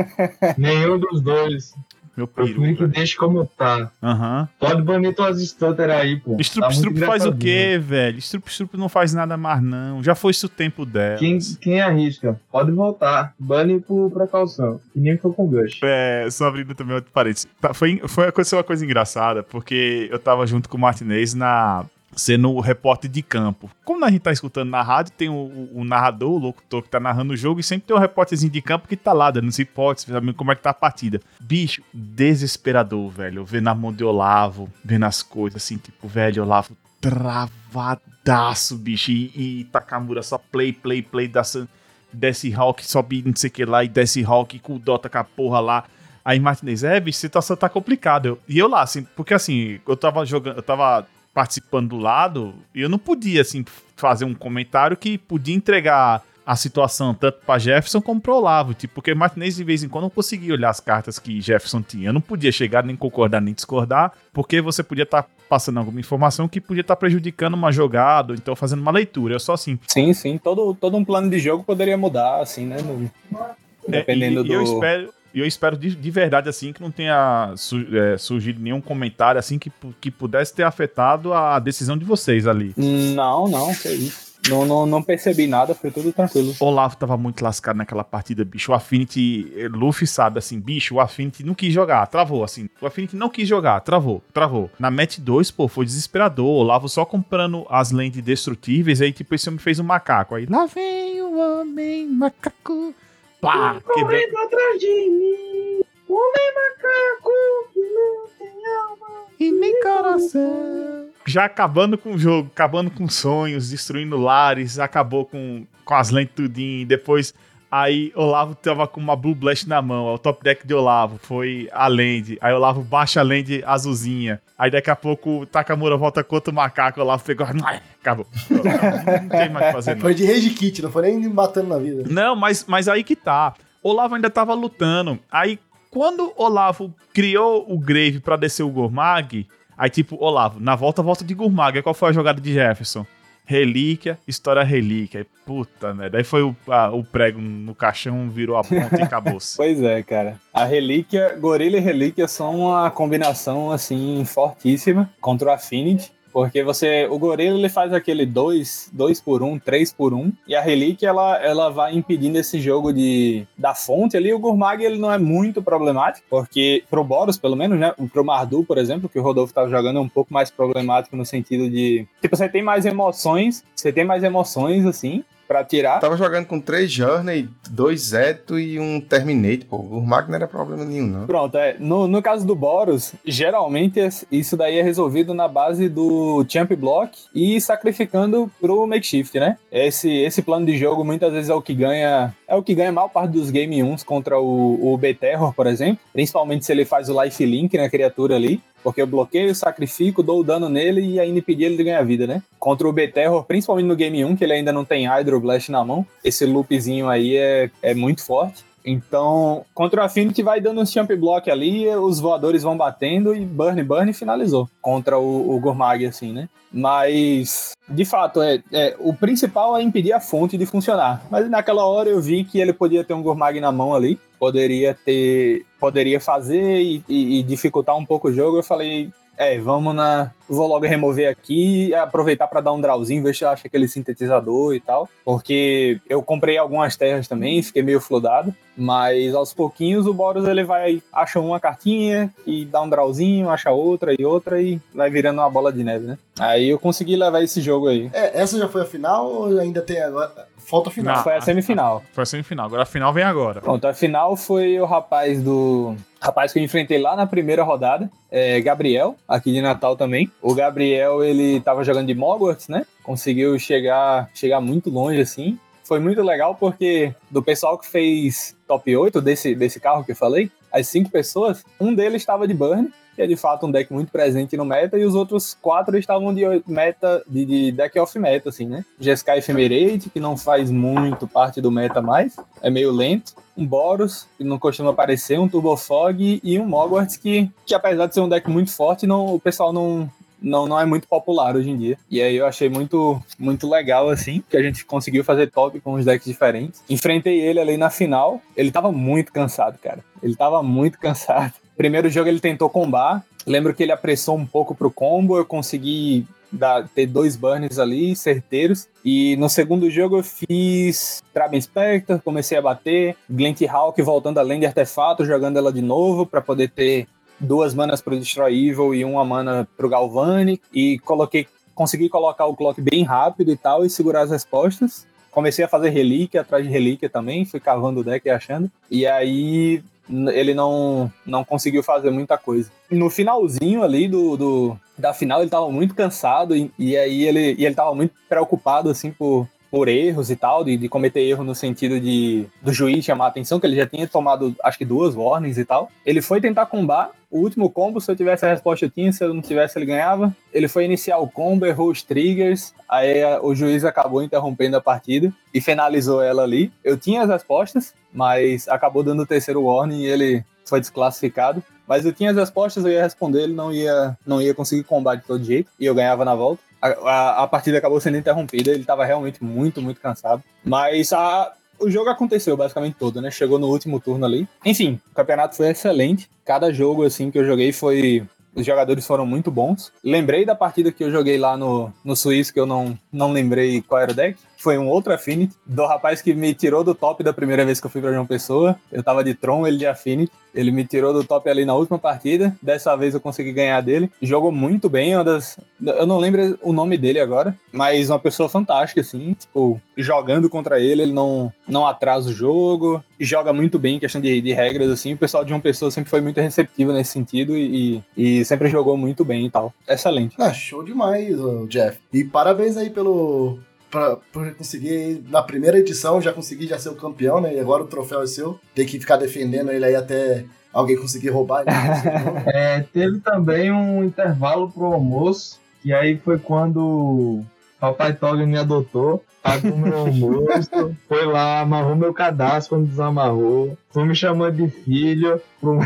Nenhum dos dois. Meu peru. que deixe como tá. Aham. Pode banir tuas stutter aí, pô. Strup Tá Strup faz o quê, velho? Strup Strup não faz nada mais, não. Já foi isso o tempo dela. Quem, quem arrisca? Pode voltar. Bane por precaução. Que nem foi com Gush. É, só abrindo também outro parênteses. Tá, foi, foi aconteceu uma coisa engraçada, porque eu tava junto com o Martinez na. Sendo o repórter de campo. Como a gente tá escutando na rádio, tem o, o- o narrador, o locutor que tá narrando o jogo, e sempre tem um repórterzinho de campo que tá lá, dando as hipóteses, sabendo como é que tá a partida. Bicho, desesperador, velho. Vendo a mão de Olavo, vendo as coisas, assim, tipo, velho, Olavo travadaço, bicho. E, e Takamura só play, play, play, desce, desce Hawk, sobe não sei o que lá, e desce Hawk com o Dota com a porra lá. Aí Martinez, é, bicho, situação tá complicada. E eu lá, assim, porque assim, eu tava jogando, eu tava participando do lado, eu não podia, assim, fazer um comentário que podia entregar a situação tanto pra Jefferson como pro Olavo, tipo, porque Martinez de vez em quando não conseguia olhar as cartas que Jefferson tinha. Eu não podia chegar nem concordar nem discordar, porque você podia estar passando alguma informação que podia estar prejudicando uma jogada, ou então fazendo uma leitura. Eu só assim, Sim, sim. Todo, todo um plano de jogo poderia mudar, assim, né? no- É, dependendo e, do. e eu espero, e eu espero de, de verdade assim que não tenha su- é, surgido nenhum comentário assim que, que pudesse ter afetado a decisão de vocês ali. Não, não, que isso. Não, não, não percebi nada, foi tudo tranquilo. Olavo tava muito lascado naquela partida, bicho. O Affinity, Luffy sabe, assim, bicho, o Affinity não quis jogar, travou, assim. O Affinity não quis jogar, travou, travou. Na match 2, pô, foi desesperador. O Olavo só comprando as lentes destrutíveis, aí, tipo, esse homem fez um macaco. Aí, lá vem o homem macaco. Pá. Correndo atrás de mim. Homem macaco que não tem alma. E nem coração. Já acabando com o jogo, acabando com sonhos, destruindo lares, acabou com, com as lentes tudinho. e Depois, aí Olavo tava com uma Blue Blast na mão. O top deck de Olavo foi a Land. Aí Olavo baixa a Land azulzinha. Aí daqui a pouco o Takamura volta com outro macaco. Olavo pegou. Acabou. Não tem mais o que fazer, não. Foi de rage kit, não foi nem matando na vida. Não, mas, mas aí que tá. Olavo ainda tava lutando. Aí, quando Olavo criou o Grave pra descer o Gourmag, aí tipo, Olavo, na volta, volta de Gourmag. Aí qual foi a jogada de Jefferson? Relíquia, história relíquia. Aí, puta merda. Aí foi o, a- o prego no caixão, virou a ponta e acabou-se. Pois é, cara. A relíquia, gorila e relíquia são uma combinação assim fortíssima contra o Affinity. Porque você, o gorila ele faz aquele 2 dois por 1, um, 3 por 1, um, e a relíquia ela, ela vai impedindo esse jogo de da fonte ali. O Gurmag ele não é muito problemático, porque pro Boros, pelo menos, né? Pro Mardu, por exemplo, que o Rodolfo tava jogando é um pouco mais problemático no sentido de, tipo, você tem mais emoções, você tem mais emoções assim pra tirar. Tava jogando com três Journey, dois Zeto e um Terminate, pô. O Mag não era problema nenhum, não. Pronto, é. No, no caso do Boros, geralmente isso daí é resolvido na base do Champ Block e sacrificando pro Makeshift, né? Esse, esse plano de jogo muitas vezes é o que ganha. É o que ganha maior parte dos Game 1 contra o, o B-Terror, por exemplo. Principalmente se ele faz o Life Link na criatura ali. Porque eu bloqueio, sacrifico, dou o dano nele e ainda impedir ele de ganhar vida, né? Contra o B-Terror, principalmente no Game 1, que ele ainda não tem Hydro Blast na mão, esse loopzinho aí é, é muito forte. Então, contra o Affinity vai dando uns champ block ali, os voadores vão batendo e burn, burn finalizou. Contra o, o Gourmag, assim, né? Mas, de fato, é, é, o principal é impedir a fonte de funcionar. Mas naquela hora eu vi que ele podia ter um Gourmag na mão ali, poderia ter. poderia fazer e, e, e dificultar um pouco o jogo. Eu falei, é, vamos na. Vou logo remover aqui e aproveitar para dar um drawzinho, ver se eu acho aquele sintetizador e tal. Porque eu comprei algumas terras também, fiquei meio flodado. Mas aos pouquinhos o Boros ele vai, acha uma cartinha e dá um drawzinho, acha outra e outra e vai virando uma bola de neve, né? Aí eu consegui levar esse jogo aí. É, essa já foi a final ou ainda tem agora? Falta a final. Não. Foi a semifinal. Foi a semifinal. Agora a final vem agora. Pronto, a final foi o rapaz do. Rapaz que eu enfrentei lá na primeira rodada, é Gabriel, aqui de Natal também. O Gabriel, ele tava jogando de Mogwarts, né? Conseguiu chegar, chegar muito longe, assim. Foi muito legal porque do pessoal que fez top 8 desse, desse carro que eu falei, as cinco pessoas, um deles estava de Burn, que é de fato um deck muito presente no meta, e os outros quatro estavam de meta, de, de deck off meta, assim, né? GSK Ephemerate, que não faz muito parte do meta mais, é meio lento. Um Boros, que não costuma aparecer, um Turbo Fog e um Mogwarts, que, que apesar de ser um deck muito forte, não, o pessoal não, não, não é muito popular hoje em dia. E aí eu achei muito, muito legal, assim, que a gente conseguiu fazer top com os decks diferentes. Enfrentei ele ali na final, ele tava muito cansado, cara. Ele tava muito cansado. Primeiro jogo ele tentou combar, lembro que ele apressou um pouco pro combo, eu consegui dar, ter dois burns ali, certeiros. E no segundo jogo eu fiz Traben Spectre, comecei a bater, Glint Hawk voltando além de artefato, jogando ela de novo para poder ter duas manas pro Destroy Evil e uma mana pro Galvanic. E coloquei, consegui colocar o clock bem rápido e tal, e segurar as respostas. Comecei a fazer relíquia atrás de relíquia também, fui cavando o deck e achando. E aí ele não, não conseguiu fazer muita coisa. No finalzinho ali do, do- da final, ele tava muito cansado e, e aí ele, e ele tava muito preocupado, assim, por, por erros e tal, de, de cometer erro no sentido de do juiz chamar a atenção, que ele já tinha tomado, acho que duas warnings e tal. Ele foi tentar combar, o último combo, se eu tivesse a resposta eu tinha, se eu não tivesse ele ganhava. Ele foi iniciar o combo, errou os triggers, aí a- o juiz acabou interrompendo a partida e finalizou ela ali. Eu tinha as respostas, mas acabou dando o terceiro warning e ele foi desclassificado. Mas eu tinha as respostas, eu ia responder, ele não ia, não ia conseguir combar de todo jeito, e eu ganhava na volta. A, a, a partida acabou sendo interrompida, ele tava realmente muito, muito cansado. Mas a, o jogo aconteceu basicamente todo, né? Chegou no último turno ali. Enfim, o campeonato foi excelente. Cada jogo, assim, que eu joguei foi. Os jogadores foram muito bons. Lembrei da partida que eu joguei lá no, no Suíço, que eu não, não lembrei qual era o deck. Foi um outro Affinity, do rapaz que me tirou do top da primeira vez que eu fui pra João Pessoa. Eu tava de Tron, ele de Affinity. Ele me tirou do top ali na última partida. Dessa vez eu consegui ganhar dele. Jogou muito bem, uma das. Eu não lembro o nome dele agora, mas uma pessoa fantástica, assim. Tipo, jogando contra ele, ele não, não atrasa o jogo. Joga muito bem em questão de, de regras, assim. O pessoal de uma pessoa sempre foi muito receptivo nesse sentido e, e sempre jogou muito bem e tal. Excelente. Ah, show demais, Jeff. E parabéns aí pelo. Pra, por conseguir, na primeira edição, já consegui já ser o campeão, né? E agora o troféu é seu. Tem que ficar defendendo ele aí até alguém conseguir roubar. Né? É, teve também um intervalo pro almoço, e aí foi quando o Papai Tog me adotou, pagou meu almoço, foi lá, amarrou meu cadastro quando desamarrou, foi me chamando de filho pro,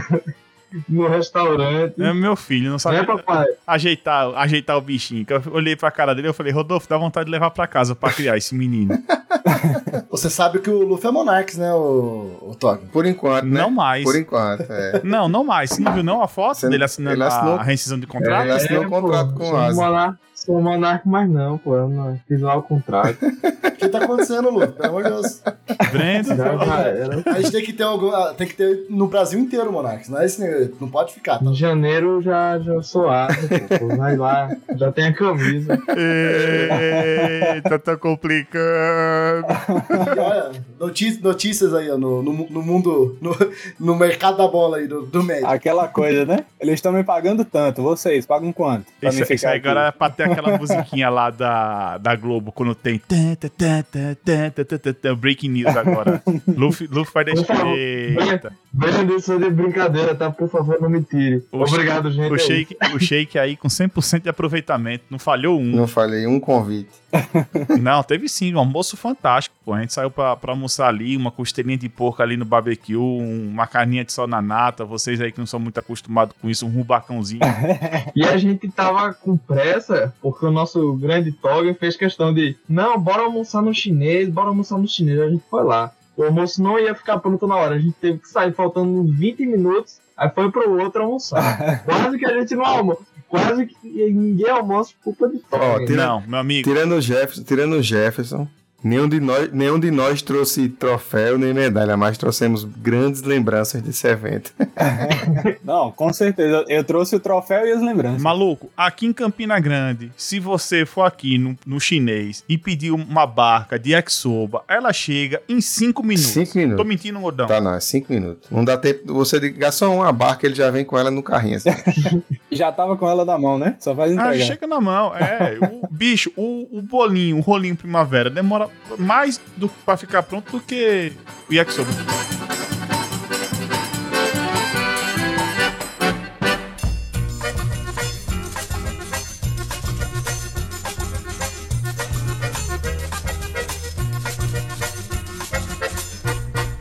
no restaurante. É meu filho, não sabe papai? ajeitar, ajeitar o bichinho. Que eu olhei pra cara dele e falei, Rodolfo, dá vontade de levar pra casa pra criar esse menino. Você sabe que o Luffy é Monarques, né, o, o Tog? Por enquanto, né? Não mais. Por enquanto, é. Não, não mais. Você não viu não a foto Você- dele assinando ele assinou- a rescisão de contrato? Ele assinou um contrato com sou o Asa. Sou monarca, mas não, pô, eu não fiz lá o contrário. O que tá acontecendo, Luffy? Pelo amor de Deus. Era. A gente tem que ter algum. ah, Tem que ter no Brasil inteiro, Monarques. Não é esse negócio, Não pode ficar, tá? Em janeiro já, já sou vai lá, já tem a camisa. Eita, tá complicando. E olha, notícias, notícias aí, ó, no, no, no mundo. No, no mercado da bola aí, do, do médio. Aquela coisa, né? Eles estão me pagando tanto, vocês pagam quanto? Pra Isso, isso aí aqui. agora é pra ter aquela musiquinha lá da, da Globo, quando tem. Breaking news agora. Luffy, Luffy vai deixar. Eita. Disso de brincadeira, tá? Por favor, não me tire. O Obrigado, gente. O aí. shake, o shake aí com 100% de aproveitamento. Não falhou um. Não falei um convite. Não, teve sim, um almoço fantástico. Pô. A gente saiu pra, pra almoçar ali, uma costelinha de porco ali no barbecue, um- uma carninha de sol na nata. Vocês aí que não são muito acostumados com isso, um rubacãozinho. E a gente tava com pressa, porque o nosso grande Togger fez questão de, não, bora almoçar no chinês, bora almoçar no chinês. A gente foi lá. O almoço não ia ficar pronto na hora, a gente teve que sair faltando uns 20 minutos, aí foi pro outro almoçar. Quase que a gente não almoça. Quase que ninguém almoça por culpa de Togger. tira- Não, meu amigo. Tirando o Jefferson, tirando o Jefferson, nenhum de nós, nenhum de nós trouxe troféu nem medalha, mas trouxemos grandes lembranças desse evento. Não, com certeza. Eu trouxe o troféu e as lembranças. Maluco, aqui em Campina Grande, se você for aqui no, no chinês e pedir uma barca de yakisoba, ela chega em 5 minutos. Cinco Tô minutos. mentindo, gordão. Tá, não, é cinco minutos. Não dá tempo você ligar só uma barca, ele já vem com ela no carrinho. Assim. Já tava com ela na mão, né? Só faz Ah, entregar. chega na mão. É, o bicho, o, o bolinho, o rolinho primavera demora mais do, pra ficar pronto do que o yakisoba.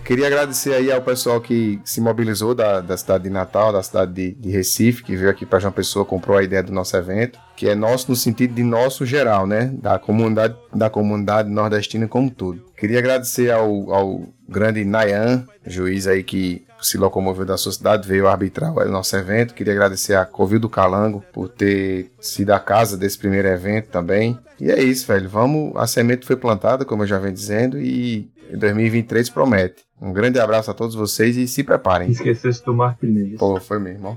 Queria agradecer aí ao pessoal que se mobilizou da, da cidade de Natal, da cidade de, de Recife, que veio aqui para João Pessoa, comprou a ideia do nosso evento, que é nosso no sentido de nosso geral, né? Da comunidade, da comunidade nordestina como todo. Queria agradecer ao, ao grande Nayan, juiz aí que se locomoveu da sua cidade, veio arbitrar o nosso evento. Queria agradecer a Covil do Calango por ter sido a casa desse primeiro evento também. E é isso, velho. Vamos, a semente foi plantada, como eu já venho dizendo, e 2023 promete. Um grande abraço a todos vocês e se preparem. Esquecesse do Martinez. Pô, foi mesmo, ó.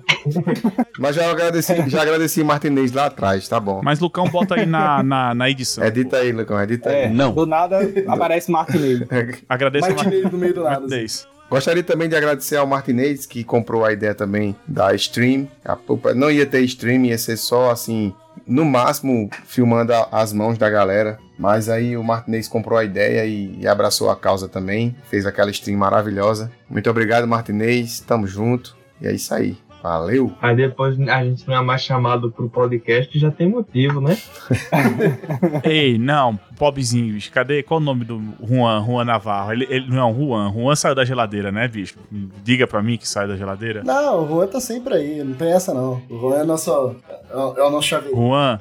Mas já agradeci, já agradeci Martinez lá atrás, tá bom. Mas Lucão bota aí na, na, na edição. Edita aí, Lucão, edita É, aí. Do nada aparece Martinelli. Agradeço a Martinez no meio do nada. assim. Gostaria também de agradecer ao Martinez, que comprou a ideia também da stream. A- Não ia ter stream, ia ser só assim, no máximo filmando a- as mãos da galera. Mas aí o Martinez comprou a ideia e, e abraçou a causa também. Fez aquela stream maravilhosa. Muito obrigado, Martinez. Tamo junto. E é isso aí. Valeu! Aí depois a gente não é mais chamado pro podcast, já tem motivo, né? Ei, não, pobrezinho, bicho. Cadê? Qual o nome do Juan, Juan Navarro? Ele, ele não, Juan. Juan saiu da geladeira, né, bicho? Diga pra mim que saiu da geladeira. Não, o Juan tá sempre aí, não tem essa não. O Juan é, nosso, é o- é o nosso chaveiro. Juan,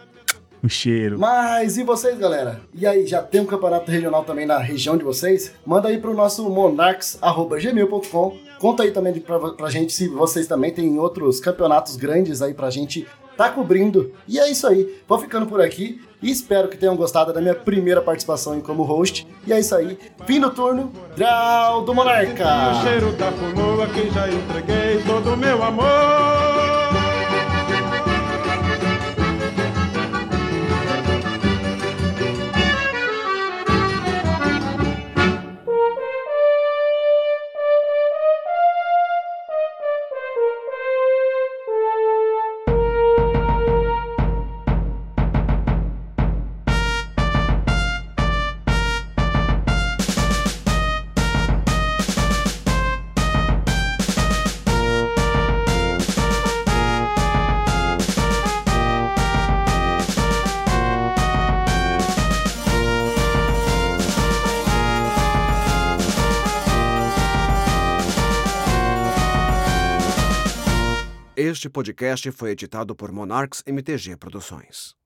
o cheiro. Mas e vocês, galera? E aí, já tem um campeonato regional também na região de vocês? Manda aí pro nosso monarchs.gmail.com. Conta aí também pra, pra gente se vocês também têm outros campeonatos grandes aí pra gente tá cobrindo. E é isso aí. Vou ficando por aqui e espero que tenham gostado da minha primeira participação em como host. E é isso aí. Fim do turno. Draw do Monarca! O cheiro da coroa que já entreguei todo meu amor. Este podcast foi editado por Monarchs MTG Produções.